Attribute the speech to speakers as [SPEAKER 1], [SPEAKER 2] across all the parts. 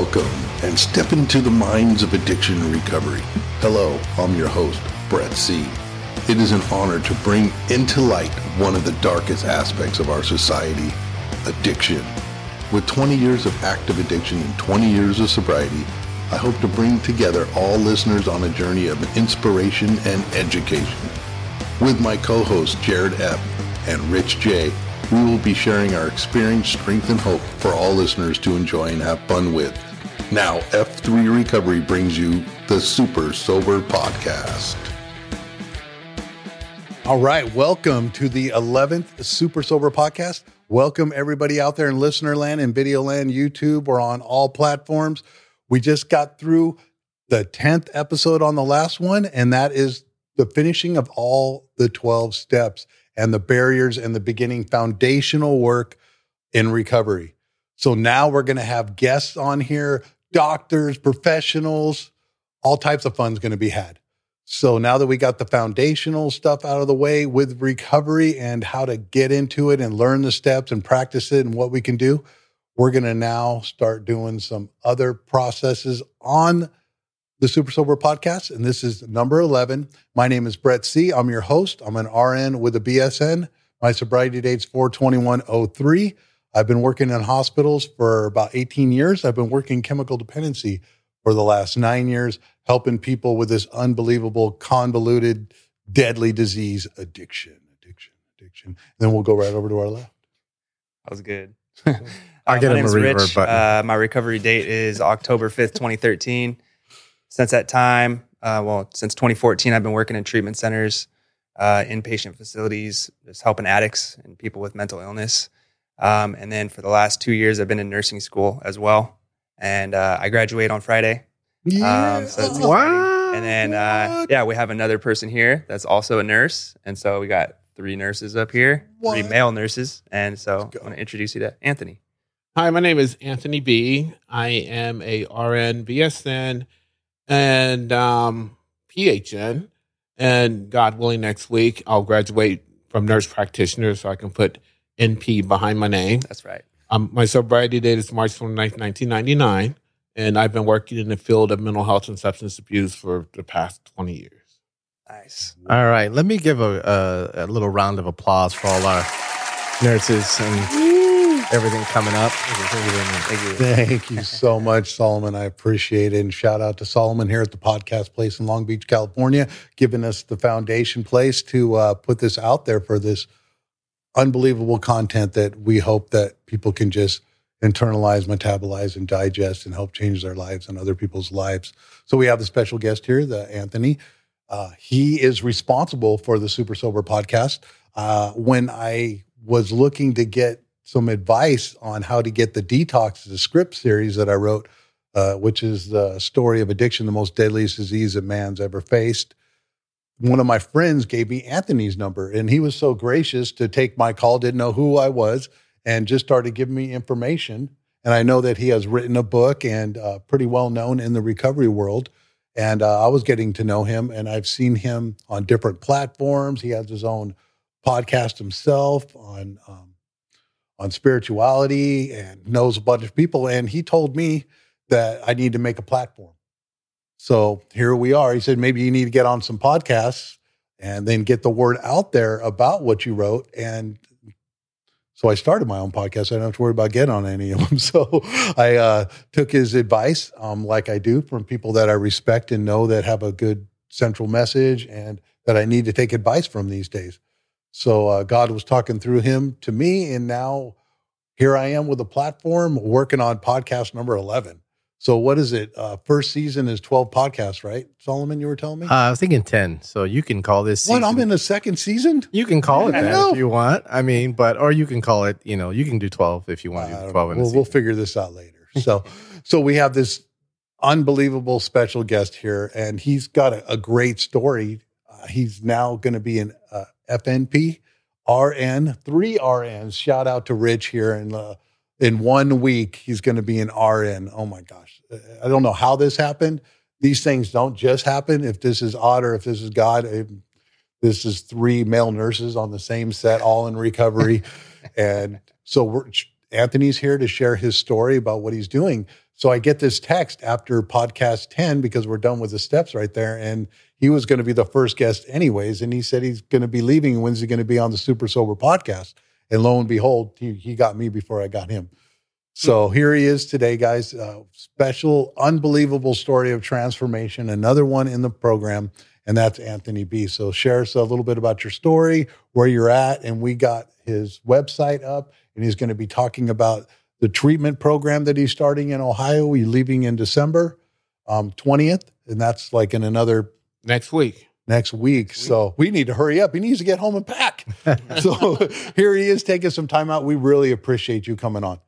[SPEAKER 1] Welcome and step into the minds of addiction recovery. Hello, I'm your host, Brett C. It is an honor to bring into light one of the darkest aspects of our society, addiction. With 20 years of active addiction and 20 years of sobriety, I hope to bring together all listeners on a journey of inspiration and education. With my co-hosts Jared F. and Rich J., we will be sharing our experience, strength, and hope for all listeners to enjoy and have fun with. Now, F3 Recovery brings you the Super Sober Podcast. All right, welcome to the 11th Super Sober Podcast. Welcome everybody out there in listener land and video land, YouTube, or on all platforms. We just got through the 10th episode on the last one, and that is the finishing of all the 12 steps and the barriers and the beginning foundational work in recovery. So now we're going to have guests on here, doctors, professionals, all types of fun's going to be had. So now that we got the foundational stuff out of the way with recovery and how to get into it and learn the steps and practice it and what we can do, we're going to now start doing some other processes on the Super Sober podcast. And this is number 11. My name is Brett C. I'm your host. I'm an RN with a BSN. My sobriety date's 42103. I've been working in hospitals for about 18 years. I've been working chemical dependency for the last nine years, helping people with this unbelievable, convoluted, deadly disease addiction, addiction, addiction. And then we'll go right over to our left.
[SPEAKER 2] That was good.
[SPEAKER 3] I'll
[SPEAKER 2] Uh,
[SPEAKER 3] get
[SPEAKER 2] my
[SPEAKER 3] him a
[SPEAKER 2] name's Rich. Uh, my recovery date is October 5th, 2013. Since that time, uh, well, since 2014, I've been working in treatment centers, uh, inpatient facilities, just helping addicts and people with mental illness. Um, and then for the last two years, I've been in nursing school as well. And uh, I graduate on Friday. Um, so it's
[SPEAKER 3] What?
[SPEAKER 2] And then, uh, yeah, we have another person here that's also a nurse. And so we got three nurses up here, three male nurses. And so. I want to introduce you to Anthony.
[SPEAKER 3] Hi, my name is Anthony B. I am a RN, BSN, and um, PHN. And God willing, next week I'll graduate from nurse practitioner so I can put NP behind my name.
[SPEAKER 2] That's right.
[SPEAKER 3] Um, my sobriety date is March 29th, 1999. And I've been working in the field of mental health and substance abuse for the past 20 years.
[SPEAKER 2] Nice.
[SPEAKER 4] All right, let me give a, a, a little round of applause for all our nurses and everything coming up.
[SPEAKER 2] Thank you.
[SPEAKER 1] Thank you so much, Solomon. I appreciate it. And shout out to Solomon here at the podcast place in Long Beach, California, giving us the foundation place to uh, put this out there for this unbelievable content that we hope that people can just internalize, metabolize, and digest and help change their lives and other people's lives. So we have the special guest here, the Anthony. Uh, he is responsible for the Super Sober podcast. Uh, when I was looking to get some advice on how to get the detox, the script series that I wrote, uh, which is the story of addiction, the most deadliest disease that man's ever faced. One of my friends gave me Anthony's number, and he was so gracious to take my call, didn't know who I was, and just started giving me information. And I know that he has written a book and uh, pretty well known in the recovery world. And uh, I was getting to know him, and I've seen him on different platforms. He has his own podcast himself on um, on spirituality and knows a bunch of people. And he told me that I need to make a platform. So here we are. He said maybe you need to get on some podcasts and then get the word out there about what you wrote. And so I started my own podcast. I don't have to worry about getting on any of them. So I uh, took his advice, um, like I do, from people that I respect and know that have a good central message and that I need to take advice from these days. So uh, God was talking through him to me, and now here I am with a platform working on podcast number eleven. So what is it? Uh, first season is twelve podcasts, right? Solomon, you were telling me.
[SPEAKER 4] Uh, I was thinking 10. So you can call this.
[SPEAKER 1] what? I'm in the second season.
[SPEAKER 4] You can call it
[SPEAKER 1] I
[SPEAKER 4] that
[SPEAKER 1] know.
[SPEAKER 4] if you want. I mean, but, or you can call it, you know, you can do 12 if you want
[SPEAKER 1] Uh,
[SPEAKER 4] 12 in
[SPEAKER 1] we'll, we'll figure this out later. So, so we have this unbelievable special guest here, and he's got a, a great story. Uh, he's now going to be an uh, FNP, RN, three RNs. Shout out to Rich here, and uh, in one week he's going to be an RN. Oh my gosh, I don't know how this happened. These things don't just happen. If this is odd or if this is God, it- this is three male nurses on the same set, all in recovery, and so we're Anthony's here to share his story about what he's doing. So I get this text after podcast 10 because we're done with the steps right there. And he was going to be the first guest, anyways. And he said he's going to be leaving. When's he going to be on the Super Sober podcast? And lo and behold, he, he got me before I got him. So here he is today, guys. Uh, special, unbelievable story of transformation. Another one in the program, and that's Anthony B. So share us a little bit about your story, where you're at, and we got his website up, and he's going to be talking about the treatment program that he's starting in Ohio. He's leaving in December um, 20th, and that's like in another
[SPEAKER 3] Next week.
[SPEAKER 1] Next week. So we need to hurry up. He needs to get home and pack. so here he is taking some time out. We really appreciate you coming on.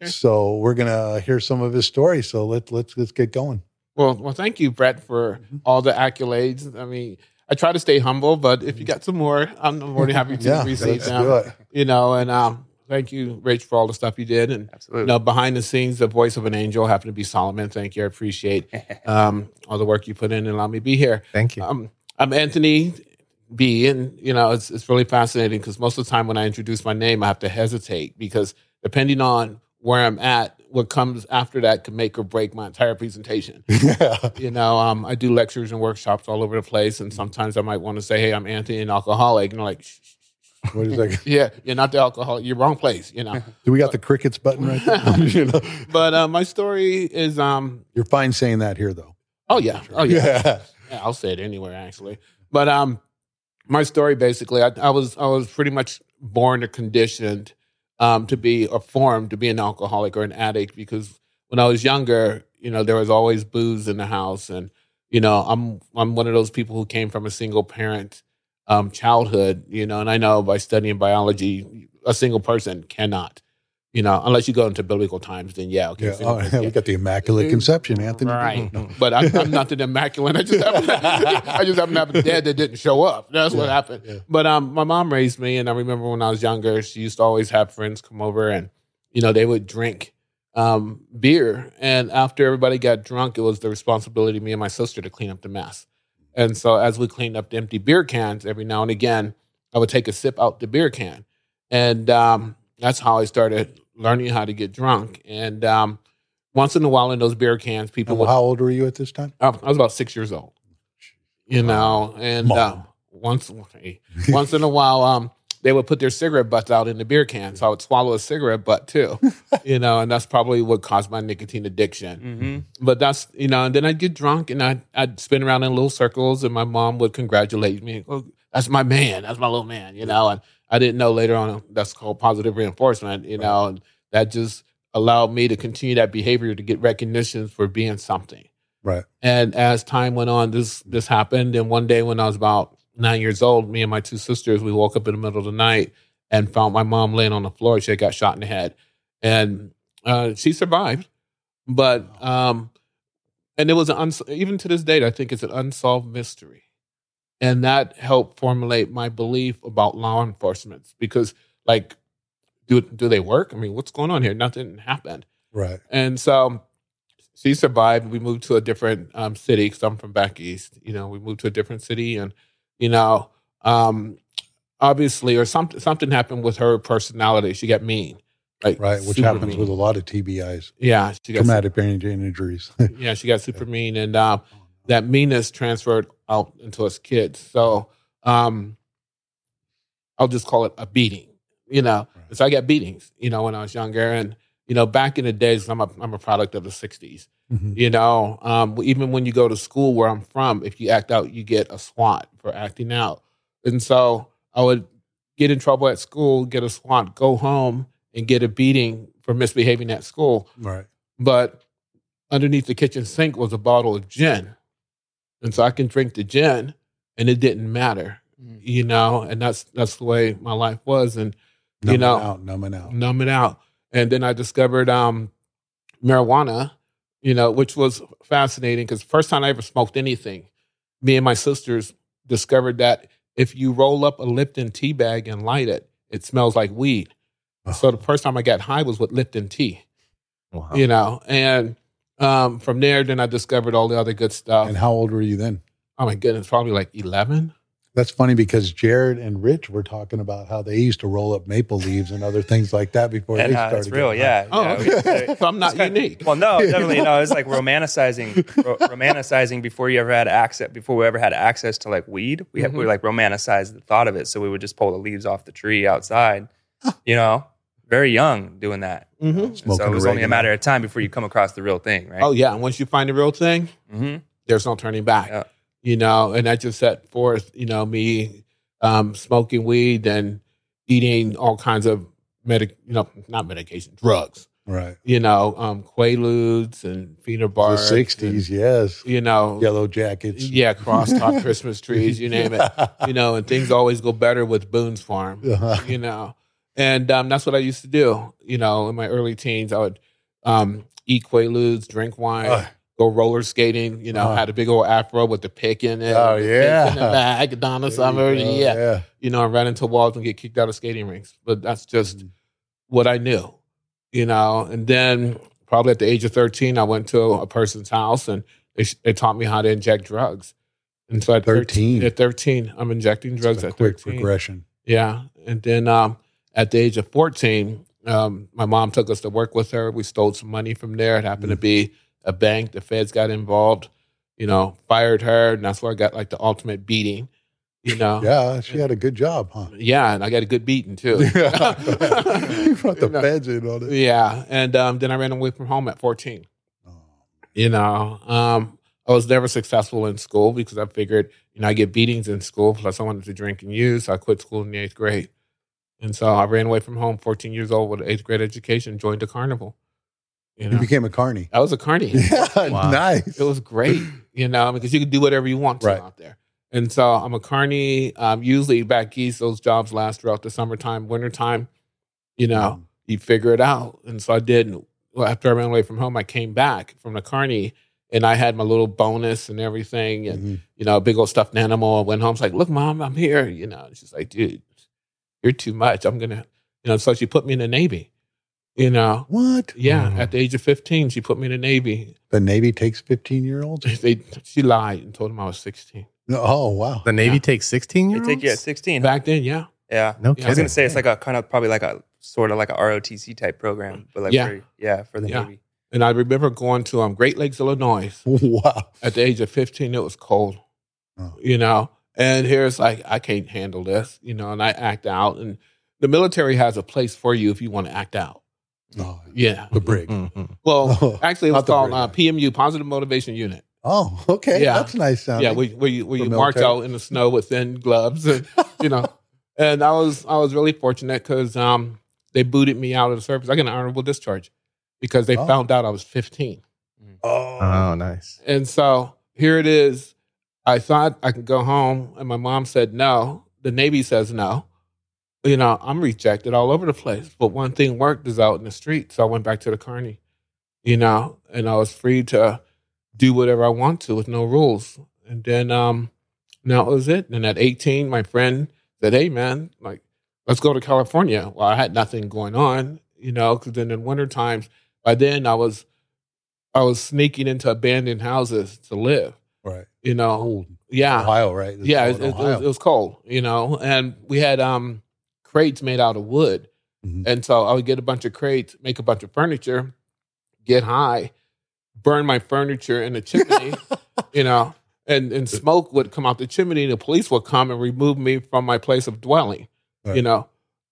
[SPEAKER 3] Okay.
[SPEAKER 1] So we're gonna hear some of his story. So let let's let's get going.
[SPEAKER 3] Well, well, thank you, Brett, for all the accolades. I mean, I try to stay humble, but if you got some more, I'm more than happy to
[SPEAKER 1] Yeah,
[SPEAKER 3] receive
[SPEAKER 1] let's
[SPEAKER 3] them. You know, and um, thank you, Rach, for all the stuff you did. And
[SPEAKER 2] Absolutely.
[SPEAKER 3] you know, behind the scenes, the voice of an angel happened to be Solomon. Thank you. I appreciate um, all the work you put in and allow me to be here.
[SPEAKER 4] Thank you.
[SPEAKER 3] Um, I'm Anthony B, and you know it's it's really fascinating because most of the time when I introduce my name, I have to hesitate because depending on where I'm at, what comes after that can make or break my entire presentation.
[SPEAKER 1] yeah.
[SPEAKER 3] You know, um, I do lectures and workshops all over the place, and sometimes I might want to say, "Hey, I'm Anthony, an alcoholic," and I'm like, shh.
[SPEAKER 1] What is that?
[SPEAKER 3] "Yeah, you're not the alcoholic. You're wrong place." You know.
[SPEAKER 1] Do we got the crickets button right there? you know?
[SPEAKER 3] but uh, my story is, um,
[SPEAKER 1] You're fine saying that here though.
[SPEAKER 3] oh yeah, oh yeah.
[SPEAKER 1] Yeah.
[SPEAKER 3] I'll say it anywhere actually. But um, my story basically, I, I was I was pretty much born or conditioned um to be or formed to be an alcoholic or an addict because when I was younger, you know, there was always booze in the house, and you know, I'm I'm one of those people who came from a single parent um childhood, you know, and I know by studying biology, a single person cannot. You know, unless you go into biblical times, then yeah, okay.
[SPEAKER 1] Yeah. Oh,
[SPEAKER 3] person
[SPEAKER 1] we got the immaculate conception, Anthony.
[SPEAKER 3] Right.
[SPEAKER 1] No.
[SPEAKER 3] But I'm, I'm not the immaculate. I just happen, I just happen to have a dad that didn't show up. That's what happened.
[SPEAKER 1] yeah.
[SPEAKER 3] But um, my mom raised me, and I remember when I was younger, she used to always have friends come over, and you know they would drink um, beer. And after everybody got drunk, it was the responsibility of me and my sister to clean up the mess. And so as we cleaned up the empty beer cans, every now and again, I would take a sip out the beer can, and um, that's how I started learning how to get drunk. And um, once in a while, in those beer cans, people
[SPEAKER 1] And
[SPEAKER 3] would
[SPEAKER 1] how old were you at this time?
[SPEAKER 3] I I was about six years old, you know, and uh, once once in a while, um, they would put their cigarette butts out in the beer can, so I would swallow a cigarette butt too, you know, and that's probably what caused my nicotine addiction.
[SPEAKER 2] Mm-hmm.
[SPEAKER 3] But that's you know, and then I'd get drunk and I'd I'd spin around in little circles, and my mom would congratulate me. Oh, that's my man. That's my little man. You know, and I didn't know later on that's called positive reinforcement. You know, and that just allowed me to continue that behavior to get recognition for being something.
[SPEAKER 1] Right.
[SPEAKER 3] And as time went on, this this happened. And one day when I was about nine years old, me and my two sisters, we woke up in the middle of the night and found my mom laying on the floor. She had got shot in the head, and uh, she survived. But um, and it was an uns- even to this date, I think it's an unsolved mystery, and that helped formulate my belief about law enforcement because, like, do do they work? I mean, what's going on here? Nothing happened.
[SPEAKER 1] Right.
[SPEAKER 3] And so she survived. We moved to a different um, city because I'm from back east. You know, we moved to a different city, and you know, um, obviously, or something something happened with her personality. She got mean, like
[SPEAKER 1] Right. Which happens
[SPEAKER 3] mean.
[SPEAKER 1] with a lot of TBIs,
[SPEAKER 3] yeah, she got
[SPEAKER 1] traumatic brain injuries.
[SPEAKER 3] yeah, she got super mean, and um, that meanness transferred out into us kids. So um, I'll just call it a beating, you know.
[SPEAKER 1] Right.
[SPEAKER 3] So I got beatings, you know, when I was younger, and you know, back in the days, I'm a I'm a product of the '60s.
[SPEAKER 1] Mhm.
[SPEAKER 3] You know, um, even when you go to school where I'm from, if you act out, you get a SWAT for acting out. And so I would get in trouble at school, get a SWAT, go home, and get a beating for misbehaving at school
[SPEAKER 1] Right.
[SPEAKER 3] but underneath the kitchen sink was a bottle of gin. And so I can drink the gin and it didn't matter,
[SPEAKER 2] Mm.
[SPEAKER 3] you know, and that's that's the way my life was and
[SPEAKER 1] Numbing
[SPEAKER 3] you know
[SPEAKER 1] out, numbing out.
[SPEAKER 3] numbing out. And then I discovered um marijuana, you know, which was fascinating because first time I ever smoked anything, me and my sisters discovered that if you roll up a Lipton tea bag and light it, it smells like weed. So the first time I got high was with Lipton tea
[SPEAKER 4] Wow.
[SPEAKER 3] you know and um from there then i discovered all the other good stuff
[SPEAKER 1] And how old were you then?
[SPEAKER 3] oh my goodness probably like 11
[SPEAKER 1] That's funny because Jared and Rich were talking about how they used to roll up maple leaves and other things like that before
[SPEAKER 2] and
[SPEAKER 1] they
[SPEAKER 2] uh,
[SPEAKER 1] started.
[SPEAKER 2] it's real,
[SPEAKER 1] getting
[SPEAKER 2] yeah.
[SPEAKER 3] Oh,
[SPEAKER 2] yeah,
[SPEAKER 3] okay. so I'm not
[SPEAKER 2] it's kind-
[SPEAKER 3] unique.
[SPEAKER 2] Well, no, definitely no. It's like romanticizing, ro- romanticizing before you ever had access, before we ever had access to like weed. We had, we
[SPEAKER 3] Mhm.
[SPEAKER 2] like romanticized the thought of it, so we would just pull the leaves off the tree outside. You know, very young doing that.
[SPEAKER 3] hmm
[SPEAKER 2] so it was only a matter of time before you come across the real thing, right?
[SPEAKER 3] Oh yeah, and once you find the real thing,
[SPEAKER 2] hmm
[SPEAKER 3] there's no turning back.
[SPEAKER 2] Yeah.
[SPEAKER 3] You know, and that just set forth, you know, me um, smoking weed and eating all kinds of medic, you know, not medication, drugs.
[SPEAKER 1] Right.
[SPEAKER 3] You know, um, Quaaludes and
[SPEAKER 1] The
[SPEAKER 3] Phenobarb. bars.
[SPEAKER 1] '60s, yes.
[SPEAKER 3] You know,
[SPEAKER 1] Yellow jackets.
[SPEAKER 3] yeah, crosstalk Christmas trees, you name it. You know, and things always go better with Boone's Farm.
[SPEAKER 1] Uh-huh.
[SPEAKER 3] you know. And um, that's what I used to do. You know, in my early teens, I would um, eat Quaaludes, drink wine,
[SPEAKER 1] Ugh.
[SPEAKER 3] go roller skating. You know,
[SPEAKER 1] Uh.
[SPEAKER 3] had a big old afro with the pick in it.
[SPEAKER 1] Oh, yeah.
[SPEAKER 3] in the bag, Donna
[SPEAKER 1] There you
[SPEAKER 3] Summer.
[SPEAKER 1] go,
[SPEAKER 3] Yeah, you know, I ran into walls and get kicked out of skating rinks. But that's just
[SPEAKER 1] Mm.
[SPEAKER 3] what I knew. You know, and then probably at the age of thirteen, I went to a person's house and they, they taught me how to inject drugs. And so at
[SPEAKER 1] 13.
[SPEAKER 3] 13, at 13, I'm injecting drugs at
[SPEAKER 1] quick
[SPEAKER 3] 13.
[SPEAKER 1] progression.
[SPEAKER 3] Yeah. And then um, at the age of 14, um, my mom took us to work with her. We stole some money from there. It happened to be a bank. The feds got involved, you know, fired her. And that's where I got like the ultimate beating, you know.
[SPEAKER 1] Yeah, she had a good job, huh?
[SPEAKER 3] Yeah, and I got a good beating too.
[SPEAKER 1] you brought the
[SPEAKER 3] No.
[SPEAKER 1] feds in on it.
[SPEAKER 3] yeah. And um, then I ran away from home at 14.
[SPEAKER 1] Oh,
[SPEAKER 3] You know, um, I was never successful in school because I figured, you know, I get beatings in school. Plus, I wanted to drink and use. So I quit school in the eighth grade. And so I ran away from home, 14 years old with an eighth grade education, joined a carnival. You
[SPEAKER 1] You became a carny.
[SPEAKER 3] I was a carny.
[SPEAKER 1] Yeah,
[SPEAKER 4] Wow.
[SPEAKER 1] nice.
[SPEAKER 3] It was great, you know, because you could do whatever you want to
[SPEAKER 1] Right.
[SPEAKER 3] out there. And so I'm a carny. Um, usually back east, those jobs last throughout the summertime, wintertime. You know, you figure it out. And so I did. Well, after I ran away from home, I came back from the carny and I had my little bonus and everything and,
[SPEAKER 1] Mhm.
[SPEAKER 3] you know, a big old stuffed animal. I went home, it's like, look, mom, I'm here. You know, she's like, dude, you're too much. I'm going to, you know, so she put me in the Navy, you know.
[SPEAKER 1] What?
[SPEAKER 3] Yeah,
[SPEAKER 1] Oh.
[SPEAKER 3] at the age of 15, she put me in the Navy.
[SPEAKER 1] the Navy takes 15 year olds?
[SPEAKER 3] They, she lied and told them I was 16.
[SPEAKER 1] Oh, wow.
[SPEAKER 4] The Navy
[SPEAKER 3] Yeah.
[SPEAKER 4] takes 16 year olds?
[SPEAKER 2] take you at 16.
[SPEAKER 3] Back then, yeah.
[SPEAKER 2] yeah.
[SPEAKER 4] No
[SPEAKER 3] Yeah.
[SPEAKER 4] kidding.
[SPEAKER 2] I was gonna say it's like a kind of probably like a sort of like a ROTC type program, but like
[SPEAKER 3] Yeah.
[SPEAKER 2] for, yeah, for the
[SPEAKER 3] Yeah.
[SPEAKER 2] Navy.
[SPEAKER 3] And I remember going to um, Great Lakes, Illinois.
[SPEAKER 1] Wow.
[SPEAKER 3] At the age of 15, it was cold,
[SPEAKER 1] Oh.
[SPEAKER 3] you know. And here's like, I can't handle this, you know, and I act out. And the military has a place for you if you want to act out.
[SPEAKER 1] Oh,
[SPEAKER 3] Yeah.
[SPEAKER 1] the brig.
[SPEAKER 4] Mhm.
[SPEAKER 3] Well,
[SPEAKER 1] Oh,
[SPEAKER 3] actually, it was called uh, PMU, Positive Motivation Unit.
[SPEAKER 1] Oh, okay.
[SPEAKER 3] Yeah.
[SPEAKER 1] That's nice sounding.
[SPEAKER 3] Yeah, where, where you, where you march out in the snow with thin gloves, and, you know. And I was I was really fortunate because um, they booted me out of the service. I got an honorable discharge because they
[SPEAKER 1] Oh.
[SPEAKER 3] found out I was 15.
[SPEAKER 1] oh,
[SPEAKER 4] Oh, nice.
[SPEAKER 3] And so here it is. I thought I could go home, and my mom said no. The Navy says no. You know, I'm rejected all over the place. But one thing worked is out in the street. So I went back to the Carney, you know, and I was free to do whatever I want to with no rules. And then um it was it. And at 18, my friend said, Hey man, like, let's go to California. Well, I had nothing going on, you know, because then in winter times, by then I was I was sneaking into abandoned houses to live.
[SPEAKER 1] Right.
[SPEAKER 3] You know,
[SPEAKER 1] Cold.
[SPEAKER 3] yeah,
[SPEAKER 1] Ohio, right? It's
[SPEAKER 3] yeah. It, it, it,
[SPEAKER 1] Ohio.
[SPEAKER 3] was, it was cold, you know, and we had um crates made out of wood,
[SPEAKER 1] Mhm.
[SPEAKER 3] and so I would get a bunch of crates, make a bunch of furniture, get high, burn my furniture in the chimney, you know, and and smoke would come out the chimney, and the police would come and remove me from my place of dwelling,
[SPEAKER 1] Right.
[SPEAKER 3] you know.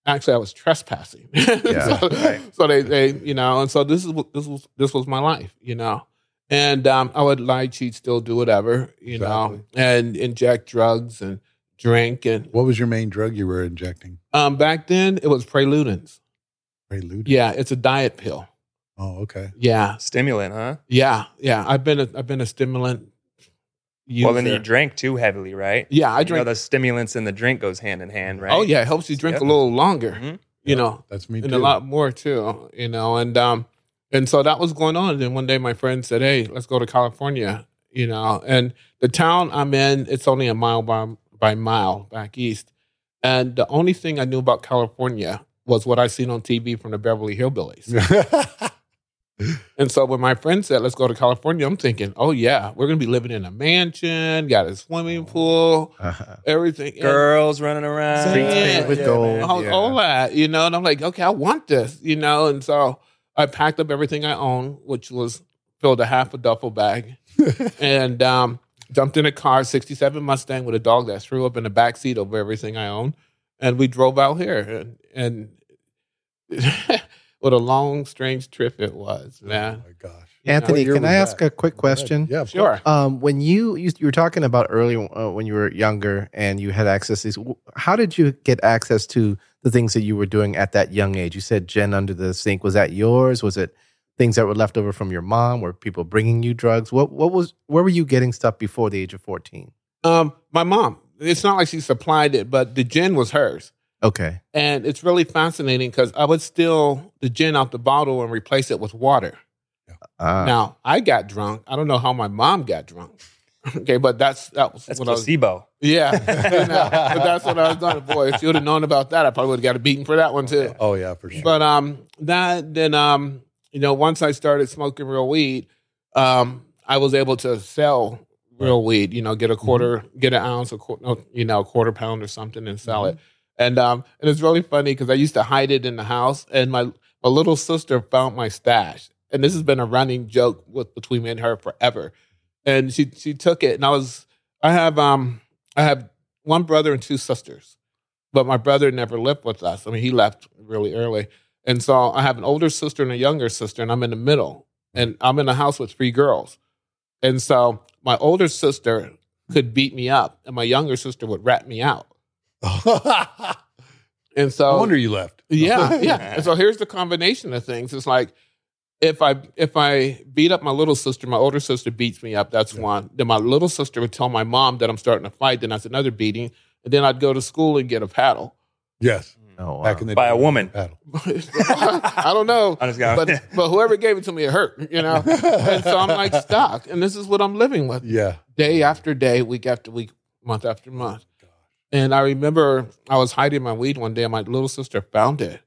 [SPEAKER 3] Actually, I was trespassing. so,
[SPEAKER 2] Right.
[SPEAKER 3] so they, they, you know, and so this is what- this was this was my life, you know. And um, I would lie, cheat, still do whatever, you know, and inject drugs and drink. And
[SPEAKER 1] What was your main drug you were injecting?
[SPEAKER 3] um, back then, it was Preludins.
[SPEAKER 1] Prelude.
[SPEAKER 3] Yeah, it's a diet pill.
[SPEAKER 1] Oh, okay.
[SPEAKER 3] Yeah,
[SPEAKER 2] Stimulant, huh?
[SPEAKER 3] yeah, yeah. I've been a, I've been a stimulant. User.
[SPEAKER 2] Well, then you drank too heavily, right?
[SPEAKER 3] yeah, I
[SPEAKER 2] You know,
[SPEAKER 3] drink.
[SPEAKER 2] the stimulants and the drink goes hand in hand, right?
[SPEAKER 3] Oh yeah, it helps you drink
[SPEAKER 2] Yep.
[SPEAKER 3] a little longer.
[SPEAKER 2] Mhm.
[SPEAKER 3] You know,
[SPEAKER 1] That's me
[SPEAKER 3] and
[SPEAKER 1] too.
[SPEAKER 3] a lot more too, you know. And um, and so that was going on. And then one day, my friend said, "Hey, let's go to California." You know, and the town I'm in, it's only a mile by by mile back east. And the only thing I knew about California was what I seen on TV from the Beverly Hillbillies. And so when my friend said, let's go to California, I'm thinking, oh, yeah, we're going to be living in a mansion, got a swimming pool,
[SPEAKER 4] Uh-huh.
[SPEAKER 3] everything. And
[SPEAKER 2] Girls running around.
[SPEAKER 3] Streets paved
[SPEAKER 4] with
[SPEAKER 2] Yeah,
[SPEAKER 4] gold.
[SPEAKER 3] all,
[SPEAKER 4] Yeah.
[SPEAKER 3] all that, you know, and I'm like, okay, I want this, you know, and so I packed up everything I own, which was filled a half a duffel bag, and um, jumped in a car, '67 Mustang with a dog that threw up in the back seat over everything I own, and we drove out here, and, and what a long, strange trip it was, man.
[SPEAKER 1] Oh my gosh.
[SPEAKER 3] You know?
[SPEAKER 4] Anthony,
[SPEAKER 1] What
[SPEAKER 4] can I ask
[SPEAKER 1] that?
[SPEAKER 4] a quick question?
[SPEAKER 1] Yeah,
[SPEAKER 3] Sure.
[SPEAKER 4] Um, when you, you you were talking about earlier uh, when you were younger and you had access to these, how did you get access to the things that you were doing at that young age? You said gin under the sink. Was that yours? Was it things that were left over from your mom? Were people bringing you drugs? What what was where were you getting stuff before the age of fourteen?
[SPEAKER 3] Um, my mom. It's not like she supplied it, but the gin was hers.
[SPEAKER 4] Okay,
[SPEAKER 3] And it's really fascinating because I would steal the gin out the bottle and replace it with water.
[SPEAKER 4] uh,
[SPEAKER 3] Now I got drunk. I don't know how my mom got drunk. Okay, but that's that was
[SPEAKER 2] That's
[SPEAKER 3] what I was.
[SPEAKER 2] placebo.
[SPEAKER 3] Yeah, you know, but that's what I was doing. Boy, if you would have known about that, I probably would have got a beating for that one too.
[SPEAKER 1] Oh yeah, for sure.
[SPEAKER 3] But um, that then um, you know, once I started smoking real weed, um, I was able to sell real weed. You know, get a quarter, get an ounce, a quarter, you know, a quarter pound or something, and sell it. And um, and it's really funny because I used to hide it in the house, and my my little sister found my stash, and this has been a running joke with between me and her forever. And she she took it, and I was I have um I have one brother and two sisters, but my brother never lived with us. I mean, he left really early. And so I have an older sister and a younger sister, and I'm in the middle. And I'm in a house with three girls. And so my older sister could beat me up, and my younger sister would rat me out. And so
[SPEAKER 1] no wonder you left.
[SPEAKER 3] yeah, yeah. And so here's the combination of things. It's like if I if I beat up my little sister, my older sister beats me up. That's one. Then my little sister would tell my mom that I'm starting to fight. Then that's another beating. And then I'd go to school and get a paddle.
[SPEAKER 1] Yes, mm.
[SPEAKER 4] oh, wow.
[SPEAKER 1] back in the
[SPEAKER 2] By
[SPEAKER 1] day,
[SPEAKER 2] a woman.
[SPEAKER 1] Paddle.
[SPEAKER 3] I don't know.
[SPEAKER 2] I just got
[SPEAKER 3] but but whoever gave it to me, it hurt, you know. And so I'm like stuck, and this is what I'm living with
[SPEAKER 1] Yeah.
[SPEAKER 3] day after day, week after week, month after month. And I remember I was hiding my weed one day, and my little sister found it,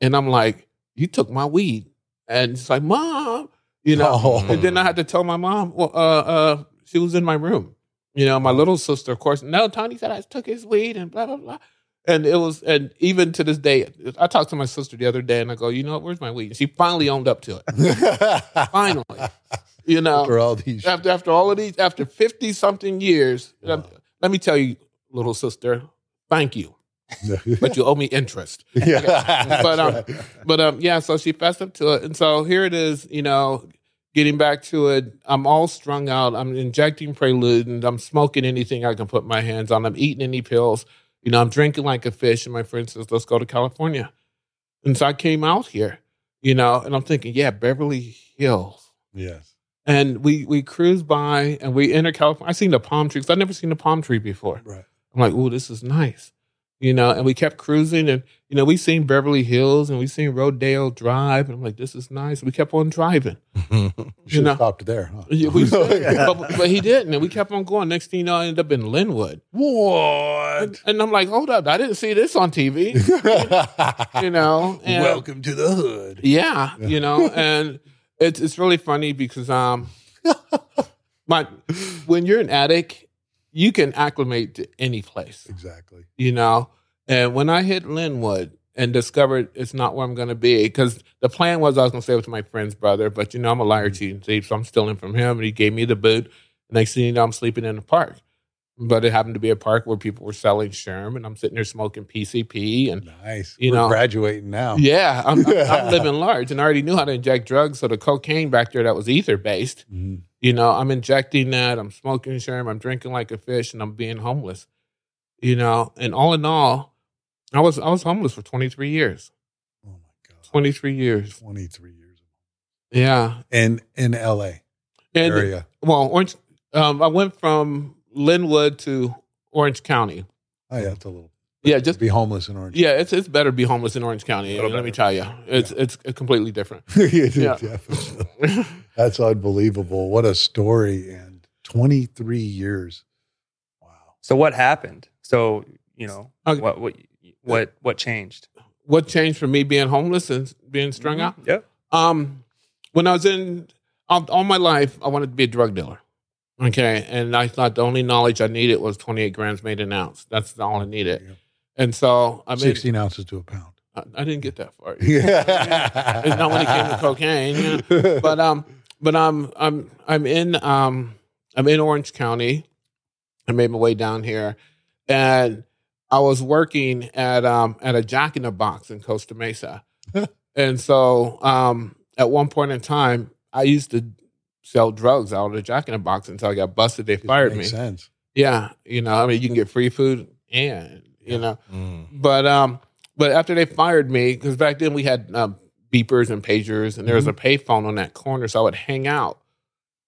[SPEAKER 3] and I'm like, "You took my weed," and it's like, "Mom," you know.
[SPEAKER 1] Oh.
[SPEAKER 3] And then I had to tell my mom, "Well, uh, uh, she was in my room." You know, my little sister, of course. No, Tony said I took his weed, and blah blah blah. And it was, and even to this day, I talked to my sister the other day, and I go, "You know? Where's my weed?" And she finally owned up to it. Finally, you know,
[SPEAKER 1] after all these,
[SPEAKER 3] after after all of these, after fifty something years, let- let me tell you, little sister, thank you, but you owe me interest.
[SPEAKER 1] yeah,
[SPEAKER 3] But um,
[SPEAKER 1] right.
[SPEAKER 3] but um, yeah. So she fessed up to it, and so here it is. You know, getting back to it, I'm all strung out. I'm injecting Prelude, and I'm smoking anything I can put my hands on. I'm eating any pills. You know, I'm drinking like a fish. And my friend says, "Let's go to California," and so I came out here. You know, and I'm thinking, yeah, Beverly Hills.
[SPEAKER 1] yes.
[SPEAKER 3] And we we cruise by and we enter California. I seen the palm trees. I'd never seen a palm tree before.
[SPEAKER 1] Right.
[SPEAKER 3] I'm like, oh, this is nice. You know, and we kept cruising and you know, we seen Beverly Hills and we seen Rodeo Drive. And I'm like, this is nice. We kept on driving.
[SPEAKER 1] You should
[SPEAKER 3] know.
[SPEAKER 1] have stopped there, huh?
[SPEAKER 3] Yeah, we but, but he didn't. And we kept on going. Next thing you know, I ended up in Lynwood.
[SPEAKER 1] what?
[SPEAKER 3] And, and I'm like, hold up, I didn't see this on TV. You know, and
[SPEAKER 1] Welcome to the hood.
[SPEAKER 3] Yeah, you know, and it's it's really funny because um, my when you're an addict, you can acclimate to any place,
[SPEAKER 1] Exactly.
[SPEAKER 3] you know. And when I hit Lynwood and discovered it's not where I'm going to be, because the plan was I was going to stay with my friend's brother, but you know I'm a liar, mm-hmm. cheat, and thief, so I'm stealing from him, and he gave me the boot. Next thing you know, I'm sleeping in the park. But it happened to be a park where people were selling Sherm, and I'm sitting there smoking PCP, and
[SPEAKER 1] Nice.
[SPEAKER 3] You
[SPEAKER 1] We're
[SPEAKER 3] know-
[SPEAKER 1] graduating now.
[SPEAKER 3] yeah, I'm, I'm, I'm living large, and I already knew how to inject drugs. So the cocaine back there that was ether based,
[SPEAKER 1] Mhm.
[SPEAKER 3] you know, I'm injecting that. I'm smoking sherm. I'm drinking like a fish, and I'm being homeless. You know, and all in all, I was I was homeless for 23 years.
[SPEAKER 1] Oh my god.
[SPEAKER 3] 23 years.
[SPEAKER 1] 23 years.
[SPEAKER 3] Yeah,
[SPEAKER 1] And in LA
[SPEAKER 3] and
[SPEAKER 1] area.
[SPEAKER 3] well, Orange. Um, I went from Lynwood to Orange County.
[SPEAKER 1] Oh yeah, it's a little.
[SPEAKER 3] Yeah, just
[SPEAKER 1] be homeless in Orange.
[SPEAKER 3] yeah, it's it's better to be homeless in Orange County.
[SPEAKER 1] Little
[SPEAKER 3] Let me tell you, it's it's completely different.
[SPEAKER 1] Yeah,
[SPEAKER 3] Yeah.
[SPEAKER 1] definitely. That's unbelievable. What a story. And 23 years. Wow.
[SPEAKER 2] So what happened? So you know
[SPEAKER 3] Okay.
[SPEAKER 2] what what what what changed?
[SPEAKER 3] what changed for me being homeless and being strung out?
[SPEAKER 2] Yep.
[SPEAKER 3] Um, when I was in all, all my life, I wanted to be a drug dealer. Okay, and I thought the only knowledge I needed was 28 grams made an ounce. That's all I needed.
[SPEAKER 1] Yeah.
[SPEAKER 3] And so I made
[SPEAKER 1] 16 ounces to a pound.
[SPEAKER 3] I, I didn't get that far.
[SPEAKER 1] Yeah.
[SPEAKER 3] It's not when it came to cocaine. You know? But um, but I'm I'm I'm in um I'm in Orange County. I made my way down here, and I was working at um at a Jack in the Box in Costa Mesa, and so um at one point in time I used to sell drugs out of the Jack in the Box until I got busted. They fired me.
[SPEAKER 1] Makes sense.
[SPEAKER 3] Yeah, you know, I mean, you can get free food and you know,
[SPEAKER 4] Mm.
[SPEAKER 3] but um, but after they fired me, because back then we had um, beepers and pagers, and there was a payphone on that corner, so I would hang out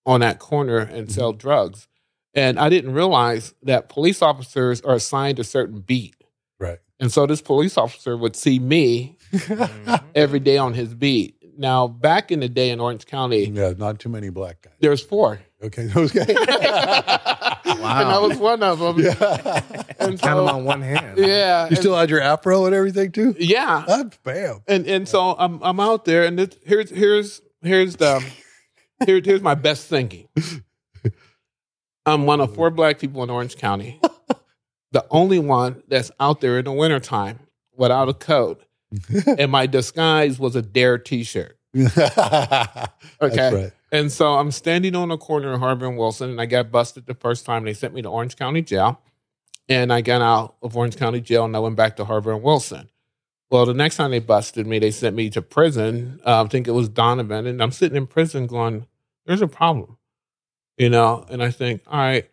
[SPEAKER 3] on that corner and sell drugs. And I didn't realize that police officers are assigned a certain beat,
[SPEAKER 1] Right.
[SPEAKER 3] and so this police officer would see me
[SPEAKER 2] Mhm.
[SPEAKER 3] every day on his beat. Now, back in the day in Orange County,
[SPEAKER 1] Yeah, not too many black guys.
[SPEAKER 3] there was four,
[SPEAKER 1] Okay, those guys. wow.
[SPEAKER 3] and I was one of them.
[SPEAKER 1] yeah.
[SPEAKER 3] And
[SPEAKER 4] Count them on one hand.
[SPEAKER 3] yeah,
[SPEAKER 1] You
[SPEAKER 3] and-
[SPEAKER 1] still had your afro and everything too?
[SPEAKER 3] yeah.
[SPEAKER 1] Ah, bam.
[SPEAKER 3] and and so I'm I'm out there, and it, here's here's here's the here, here's my best thinking. I'm one of four black people in Orange County, the only one that's out there in the wintertime without a coat, and my disguise was a Dare T-shirt.
[SPEAKER 1] That's
[SPEAKER 3] Okay.
[SPEAKER 1] right.
[SPEAKER 3] And so I'm standing on a corner of Harbor and Wilson, and I got busted the first time. They sent me to Orange County Jail, and I got out of Orange County Jail, and I went back to Harbor and Wilson. Well, the next time they busted me, they sent me to prison. Uh, I think it was Donovan, and I'm sitting in prison going, "There's a problem," you know. And I think, all right,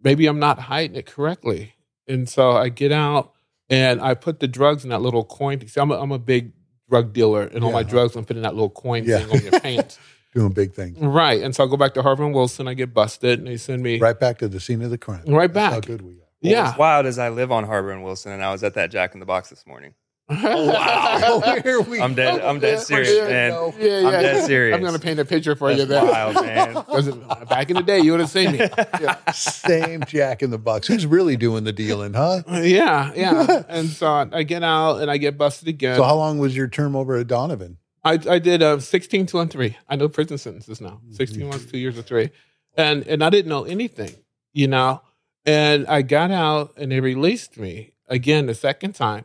[SPEAKER 3] maybe I'm not hiding it correctly. And so I get out, and I put the drugs in that little coin. See, I'm a, I'm a big drug dealer, and all my drugs I'm putting that little coin
[SPEAKER 1] Yeah.
[SPEAKER 3] thing on your pants.
[SPEAKER 1] Doing big things.
[SPEAKER 3] Right. And so I go back to Harbor and Wilson. I get busted, and they send me right,
[SPEAKER 1] Right back to the scene of the crime. Right
[SPEAKER 3] back.
[SPEAKER 1] how good we are.
[SPEAKER 2] Well,
[SPEAKER 3] Yeah.
[SPEAKER 2] What's wild is I live on Harbor and Wilson, and I was at that Jack in the Box this morning.
[SPEAKER 1] Wow. Here we
[SPEAKER 2] I'm dead.
[SPEAKER 1] go.
[SPEAKER 2] I'm dead
[SPEAKER 3] Yeah,
[SPEAKER 2] serious,
[SPEAKER 3] yeah,
[SPEAKER 2] man.
[SPEAKER 1] no.
[SPEAKER 3] Yeah,
[SPEAKER 2] I'm dead serious.
[SPEAKER 3] I'm gonna paint a picture for
[SPEAKER 2] That's
[SPEAKER 3] you there.
[SPEAKER 2] wild, man.
[SPEAKER 3] 'Cause back in the day, you would have seen me. Yeah.
[SPEAKER 1] Same Jack in the Box. Who's really doing the dealing, huh?
[SPEAKER 3] yeah, yeah. And so I get out and I get busted again.
[SPEAKER 1] So how long was your term over at Donovan?
[SPEAKER 3] I, I did uh, 16, two, and three. I know prison sentences now. 16 months, two years, or three. And and I didn't know anything, you know. And I got out and they released me again the second time.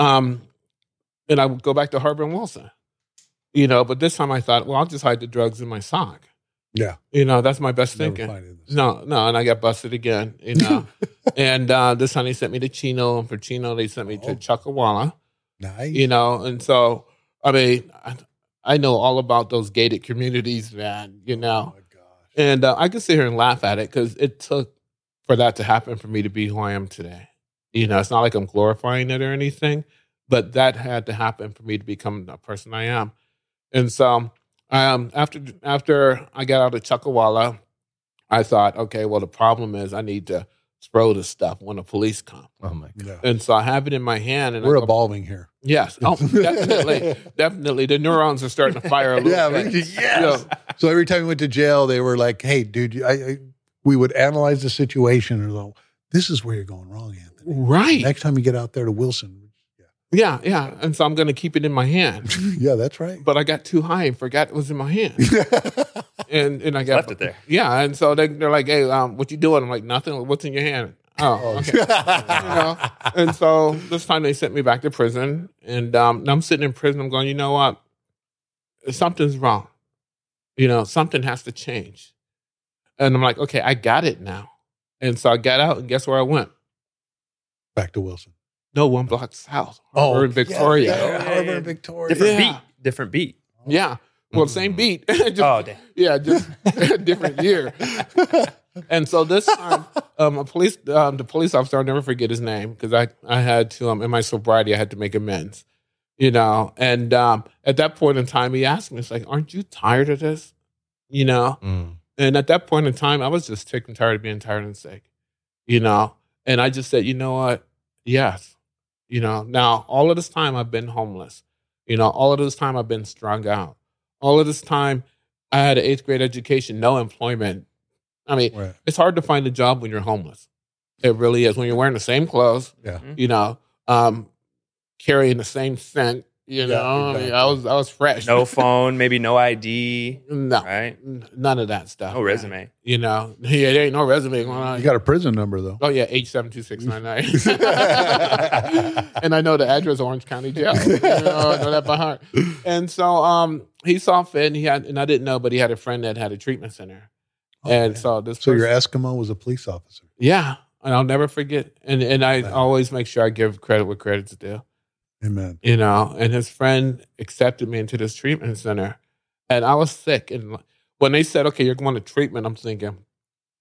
[SPEAKER 3] Um, and I would go back to Harbor and Wilson, you know. But this time I thought, well, I'll just hide the drugs in my sock.
[SPEAKER 1] Yeah.
[SPEAKER 3] You know, that's my best
[SPEAKER 1] Never
[SPEAKER 3] thinking. No, no, and I got busted again, you know. and uh, this time they sent me to Chino, and for Chino they sent me to
[SPEAKER 1] Oh.
[SPEAKER 3] Chuckawalla
[SPEAKER 1] Nice.
[SPEAKER 3] you know and so i mean i, I know all about those gated communities man you
[SPEAKER 1] Oh
[SPEAKER 3] know
[SPEAKER 1] my gosh.
[SPEAKER 3] and uh, i can sit here and laugh at it because it took for that to happen for me to be who i am today you know it's not like i'm glorifying it or anything but that had to happen for me to become the person i am and so um, after after i got out of chuckawalla i thought okay well the problem is i need to throw this stuff when the police come
[SPEAKER 4] Oh my god.
[SPEAKER 3] And so i have it in my hand and
[SPEAKER 1] We're
[SPEAKER 3] go,
[SPEAKER 1] evolving here.
[SPEAKER 3] Yes. Oh, definitely. definitely. The neurons are starting to fire a little
[SPEAKER 1] Yeah,
[SPEAKER 3] bit.
[SPEAKER 1] we- yes. So every time we went to jail, they were like, "Hey, dude, I, I we would analyze the situation and go, this is where you're going wrong, Anthony.
[SPEAKER 3] Right.
[SPEAKER 1] Next time you get out there to Wilson,
[SPEAKER 3] Yeah, yeah. And so I'm going to keep it in my hand.
[SPEAKER 1] yeah, that's right.
[SPEAKER 3] But I got too high and forgot it was in my hand. And and I got
[SPEAKER 2] Left it there.
[SPEAKER 3] Yeah. And so they, they're like, hey, um, what you doing? I'm like, nothing. What's in your hand? Oh, okay. you know? And so this time they sent me back to prison. And um, I'm sitting in prison. I'm going, you know what? Something's wrong. You know, something has to change. And I'm like, okay, I got it now. And so I got out, and guess where I went?
[SPEAKER 1] Back to Wilson.
[SPEAKER 3] No, one block south. Oh, Harbor in Victoria.
[SPEAKER 1] Yeah,
[SPEAKER 3] Yeah.
[SPEAKER 1] yeah, Harbor in Victoria.
[SPEAKER 2] Different
[SPEAKER 3] Yeah.
[SPEAKER 2] beat. Different beat. Yeah.
[SPEAKER 3] Well, same beat. Just-
[SPEAKER 2] Oh, damn.
[SPEAKER 3] yeah, just different year. And so this time, um, a police, um, the police officer, I'll never forget his name because I, I had to, um, in my sobriety, I had to make amends, you know. And um, at that point in time, he asked me, "It's like, aren't you tired of this?" You know.
[SPEAKER 4] Mm.
[SPEAKER 3] And at that point in time, I was just sick and tired of being tired and sick, you know. And I just said, you know what? Yes, you know. Now all of this time, I've been homeless. You know, all of this time, I've been strung out. All of this time, I had an eighth grade education, no employment. I mean,
[SPEAKER 1] Right.
[SPEAKER 3] it's hard to find a job when you're homeless. It really is. When you're wearing the same clothes,
[SPEAKER 1] Yeah.
[SPEAKER 3] you know, um, carrying the same scent, You
[SPEAKER 1] Yeah,
[SPEAKER 3] know, I, mean. I was I was fresh.
[SPEAKER 2] No phone, maybe no ID,
[SPEAKER 3] no,
[SPEAKER 2] right?
[SPEAKER 3] none of that stuff.
[SPEAKER 2] No
[SPEAKER 3] man.
[SPEAKER 2] resume.
[SPEAKER 3] You know, yeah, there ain't no resume going on.
[SPEAKER 1] You got a prison number though.
[SPEAKER 3] Oh yeah, H seven two six nine nine. And I know the address Orange County Jail. You know, I know that by heart. And so um he saw fit and he had and I didn't know, but he had a friend that had a treatment center.
[SPEAKER 1] Oh,
[SPEAKER 3] and
[SPEAKER 1] man.
[SPEAKER 3] so this
[SPEAKER 1] so your Eskimo was a police officer.
[SPEAKER 3] Yeah. And I'll never forget. And and I
[SPEAKER 1] Wow.
[SPEAKER 3] always make sure I give credit where credit's due.
[SPEAKER 1] Amen.
[SPEAKER 3] You know, and his friend accepted me into this treatment center. And I was sick. And when they said, Okay, you're going to treatment, I'm thinking,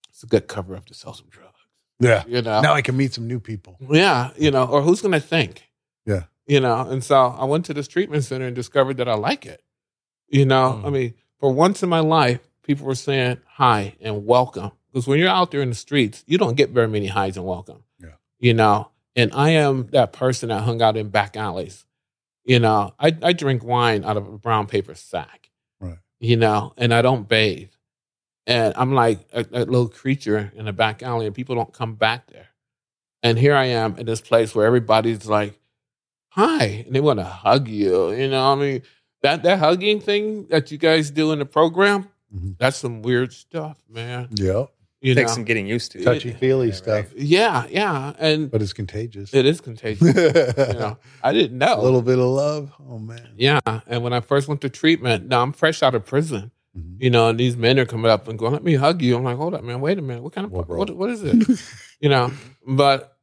[SPEAKER 3] it's a good cover up to sell some drugs.
[SPEAKER 1] Yeah.
[SPEAKER 3] You know?
[SPEAKER 1] Now I can meet some new people.
[SPEAKER 3] Yeah, you know, or who's going to think?
[SPEAKER 1] Yeah.
[SPEAKER 3] You know, and so I went to this treatment center and discovered that I like it. You know,
[SPEAKER 1] Mm.
[SPEAKER 3] I mean, for once in my life, people were saying hi and welcome. Because when you're out there in the streets, you don't get very many highs and welcome.
[SPEAKER 1] Yeah.
[SPEAKER 3] You know, and I am that person that hung out in back alleys. You know, I, I drink wine out of a brown paper sack.
[SPEAKER 1] Right.
[SPEAKER 3] You know, and I don't bathe. And I'm like a, a little creature in a back alley, and people don't come back there. And here I am in this place where everybody's like, hi, and they want to hug you. You know, I mean, that, that hugging thing that you guys do in the program,
[SPEAKER 1] Mhm.
[SPEAKER 3] that's some weird stuff, man.
[SPEAKER 1] Yeah.
[SPEAKER 3] You
[SPEAKER 2] Takes
[SPEAKER 3] know?
[SPEAKER 2] some getting used to.
[SPEAKER 1] Touchy feely
[SPEAKER 2] Yeah,
[SPEAKER 1] stuff,
[SPEAKER 2] right.
[SPEAKER 3] Yeah, yeah. And
[SPEAKER 1] but it's contagious.
[SPEAKER 3] it is contagious. you know, I didn't know.
[SPEAKER 1] a little bit of love. Oh man.
[SPEAKER 3] Yeah. And when I first went to treatment, now I'm fresh out of prison,
[SPEAKER 1] Mhm.
[SPEAKER 3] you know, and these men are coming up and going, let me hug you. I'm like, hold up, man, wait a minute. What kind of,
[SPEAKER 1] Whoa, bro.
[SPEAKER 3] what, what is it? you know, but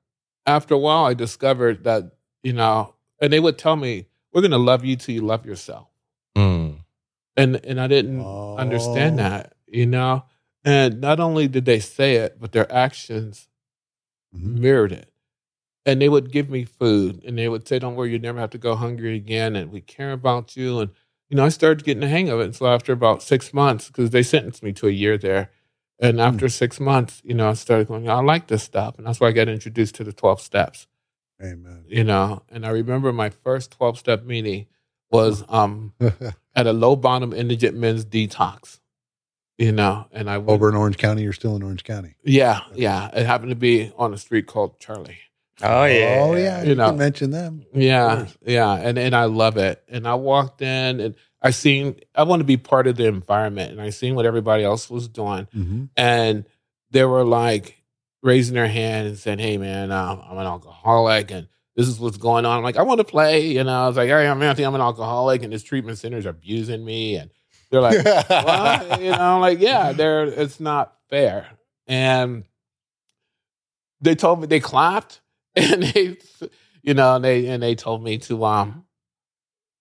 [SPEAKER 3] after a while, I discovered that, you know, and they would tell me, we're going to love you till you love yourself.
[SPEAKER 4] Mm.
[SPEAKER 3] And, and I didn't understand
[SPEAKER 1] Oh.
[SPEAKER 3] that, you know, and not only did they say it, but their actions
[SPEAKER 1] Mhm.
[SPEAKER 3] mirrored it. And they would give me food and they would say, Don't worry, you never have to go hungry again. And we care about you. And, you know, I started getting the hang of it. And so after about six months, because they sentenced me to a year there. And after six months, you know, I started going, I like this stuff. And that's why I got introduced to the 12 steps,
[SPEAKER 1] Amen.
[SPEAKER 3] you know. And I remember my first 12 step meeting was um, at a low bottom indigent men's detox, you know. And I went,
[SPEAKER 1] Over in Orange County, you're still in Orange County.
[SPEAKER 3] yeah, yeah. It happened to be on a street called Charlie.
[SPEAKER 2] Oh yeah.
[SPEAKER 1] Oh yeah.
[SPEAKER 3] You
[SPEAKER 1] You,
[SPEAKER 3] know.
[SPEAKER 1] can mention them.
[SPEAKER 3] Yeah, yeah, and and I love it. And I walked in, and I seen I want to be part of the environment, and I seen what everybody else was doing,
[SPEAKER 1] Mm-hmm.
[SPEAKER 3] and they were like raising their hand and saying, "Hey, man, um, I'm an alcoholic, and this is what's going on." I'm like, "I want to play," you know. I was like, "Hey, I'm Anthony. I'm an alcoholic, and this treatment center's abusing me," and they're like, "What?" you know, I'm like, "Yeah, they're it's not fair," and they told me they clapped and they you know and they and they told me to um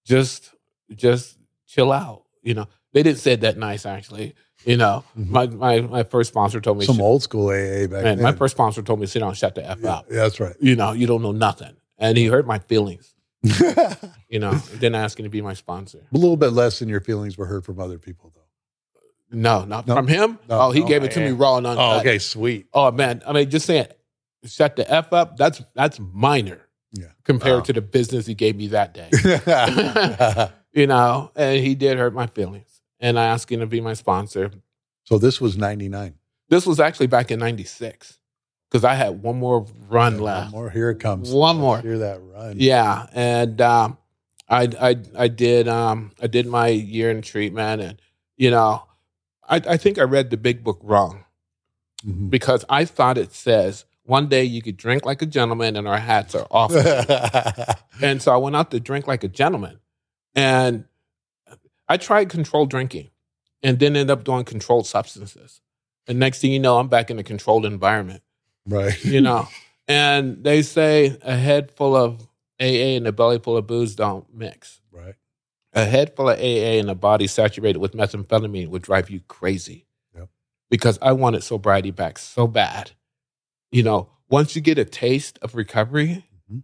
[SPEAKER 3] just just chill out you know they didn't say it that nice actually you know
[SPEAKER 1] Mhm.
[SPEAKER 3] my my my first sponsor told me
[SPEAKER 1] Some
[SPEAKER 3] "Sit-
[SPEAKER 1] old school AA back
[SPEAKER 3] man,
[SPEAKER 1] then.
[SPEAKER 3] my first sponsor told me sit down shut the f
[SPEAKER 1] yeah,
[SPEAKER 3] up
[SPEAKER 1] yeah, that's right.
[SPEAKER 3] you know you don't know nothing and he hurt my feelings you know and then asking to be my sponsor
[SPEAKER 1] a little bit less than your feelings were heard from other people, though.
[SPEAKER 3] no not
[SPEAKER 1] No.
[SPEAKER 3] from him
[SPEAKER 1] No,
[SPEAKER 3] oh he
[SPEAKER 1] no.
[SPEAKER 3] gave it to me raw and uncut
[SPEAKER 1] Oh, okay, sweet.
[SPEAKER 3] oh man i mean just saying shut the f up that's that's minor
[SPEAKER 1] Yeah.
[SPEAKER 3] compared
[SPEAKER 4] Wow.
[SPEAKER 3] to the business he gave me that day you know, and he did hurt my feelings. And I asked him to be my sponsor.
[SPEAKER 1] so this was '99.
[SPEAKER 3] This was actually back in 96 because I had one more run left.
[SPEAKER 1] One more. Here it comes.
[SPEAKER 3] One more.
[SPEAKER 1] Hear that run.
[SPEAKER 3] Yeah. And um, I, I, I did, um, I did my year in treatment and, you know, I, I think I read the big book wrong
[SPEAKER 1] Mhm.
[SPEAKER 3] because I thought it says one day you could drink like a gentleman and our hats are off. And so I went out to drink like a gentleman. And I tried controlled drinking and then ended up doing controlled substances. And next thing you know, I'm back in a controlled environment,
[SPEAKER 1] right.
[SPEAKER 3] you know. and they say a head full of AA and a belly full of booze don't mix.
[SPEAKER 1] Right.
[SPEAKER 3] A head full of AA and a body saturated with methamphetamine would drive you crazy.
[SPEAKER 1] Yep.
[SPEAKER 3] Because I wanted sobriety back so bad. You know, once you get a taste of recovery
[SPEAKER 1] Mhm.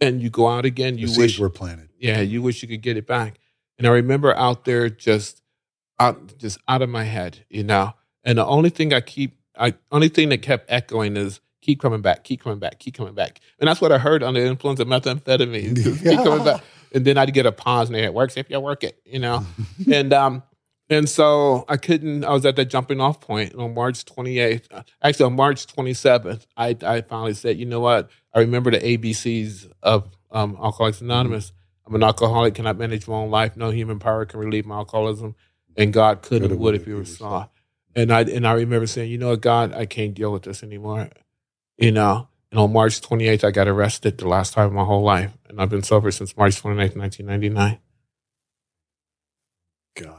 [SPEAKER 3] and you go out again,
[SPEAKER 1] The
[SPEAKER 3] you
[SPEAKER 1] seeds
[SPEAKER 3] wish
[SPEAKER 1] were planted.
[SPEAKER 3] yeah, you wish you could get it back. And I remember out there just out just out of my head, you know. And the only thing I keep I only thing that kept echoing is keep coming back, keep coming back, keep coming back. And that's what I heard under the influence of methamphetamine. Just keep coming back. And then I'd get a pause and it works if you work it, you know. and um and so I couldn't I was at that jumping off point on March 28th. uh, Actually on March 27th, I I finally said, you know what? I remember the ABCs of um Alcoholics Anonymous. I'm an alcoholic, cannot manage my own life. No human power can relieve my alcoholism, and God could and would if He was saw. And I and I remember saying, you know what, God, I can't deal with this anymore. You know, and on March 28th, I got arrested the last time in my whole life, and I've been sober since March 29th, 1999.
[SPEAKER 1] Gosh.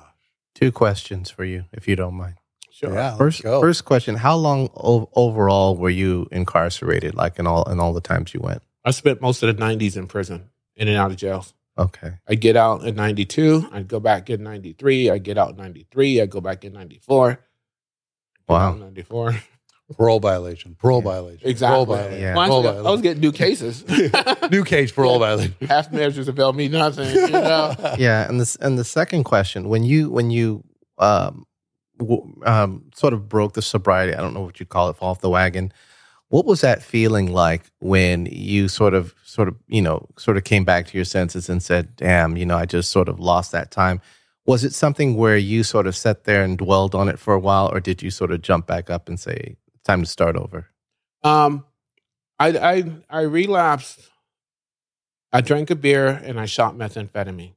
[SPEAKER 4] Two questions for you, if you don't mind.
[SPEAKER 1] Sure. Yeah,
[SPEAKER 4] first, first question: How long o- overall were you incarcerated? Like in all in all the times you went?
[SPEAKER 3] I spent most of the '90s in prison, in and out of jails.
[SPEAKER 4] Okay.
[SPEAKER 3] I get out in '92. I'd go back in '93. I get out in '93. I go back in '94.
[SPEAKER 4] Wow.
[SPEAKER 3] '94.
[SPEAKER 1] Parole violation. Parole yeah. violation.
[SPEAKER 3] Exactly.
[SPEAKER 1] Parole violation.
[SPEAKER 3] Yeah. Well, I, was, I, was getting new cases.
[SPEAKER 1] new case parole violation.
[SPEAKER 3] Half measures avail me nothing. You know?
[SPEAKER 4] Yeah, and this and the second question: when you when you um, um, sort of broke the sobriety. I don't know what you'd call it, fall off the wagon. What was that feeling like when you sort of, sort of, you know, sort of came back to your senses and said, "Damn, you know, I just sort of lost that time." Was it something where you sort of sat there and dwelled on it for a while, or did you sort of jump back up and say, "Time to start over"?
[SPEAKER 3] Um, I I I relapsed. I drank a beer and I shot methamphetamine.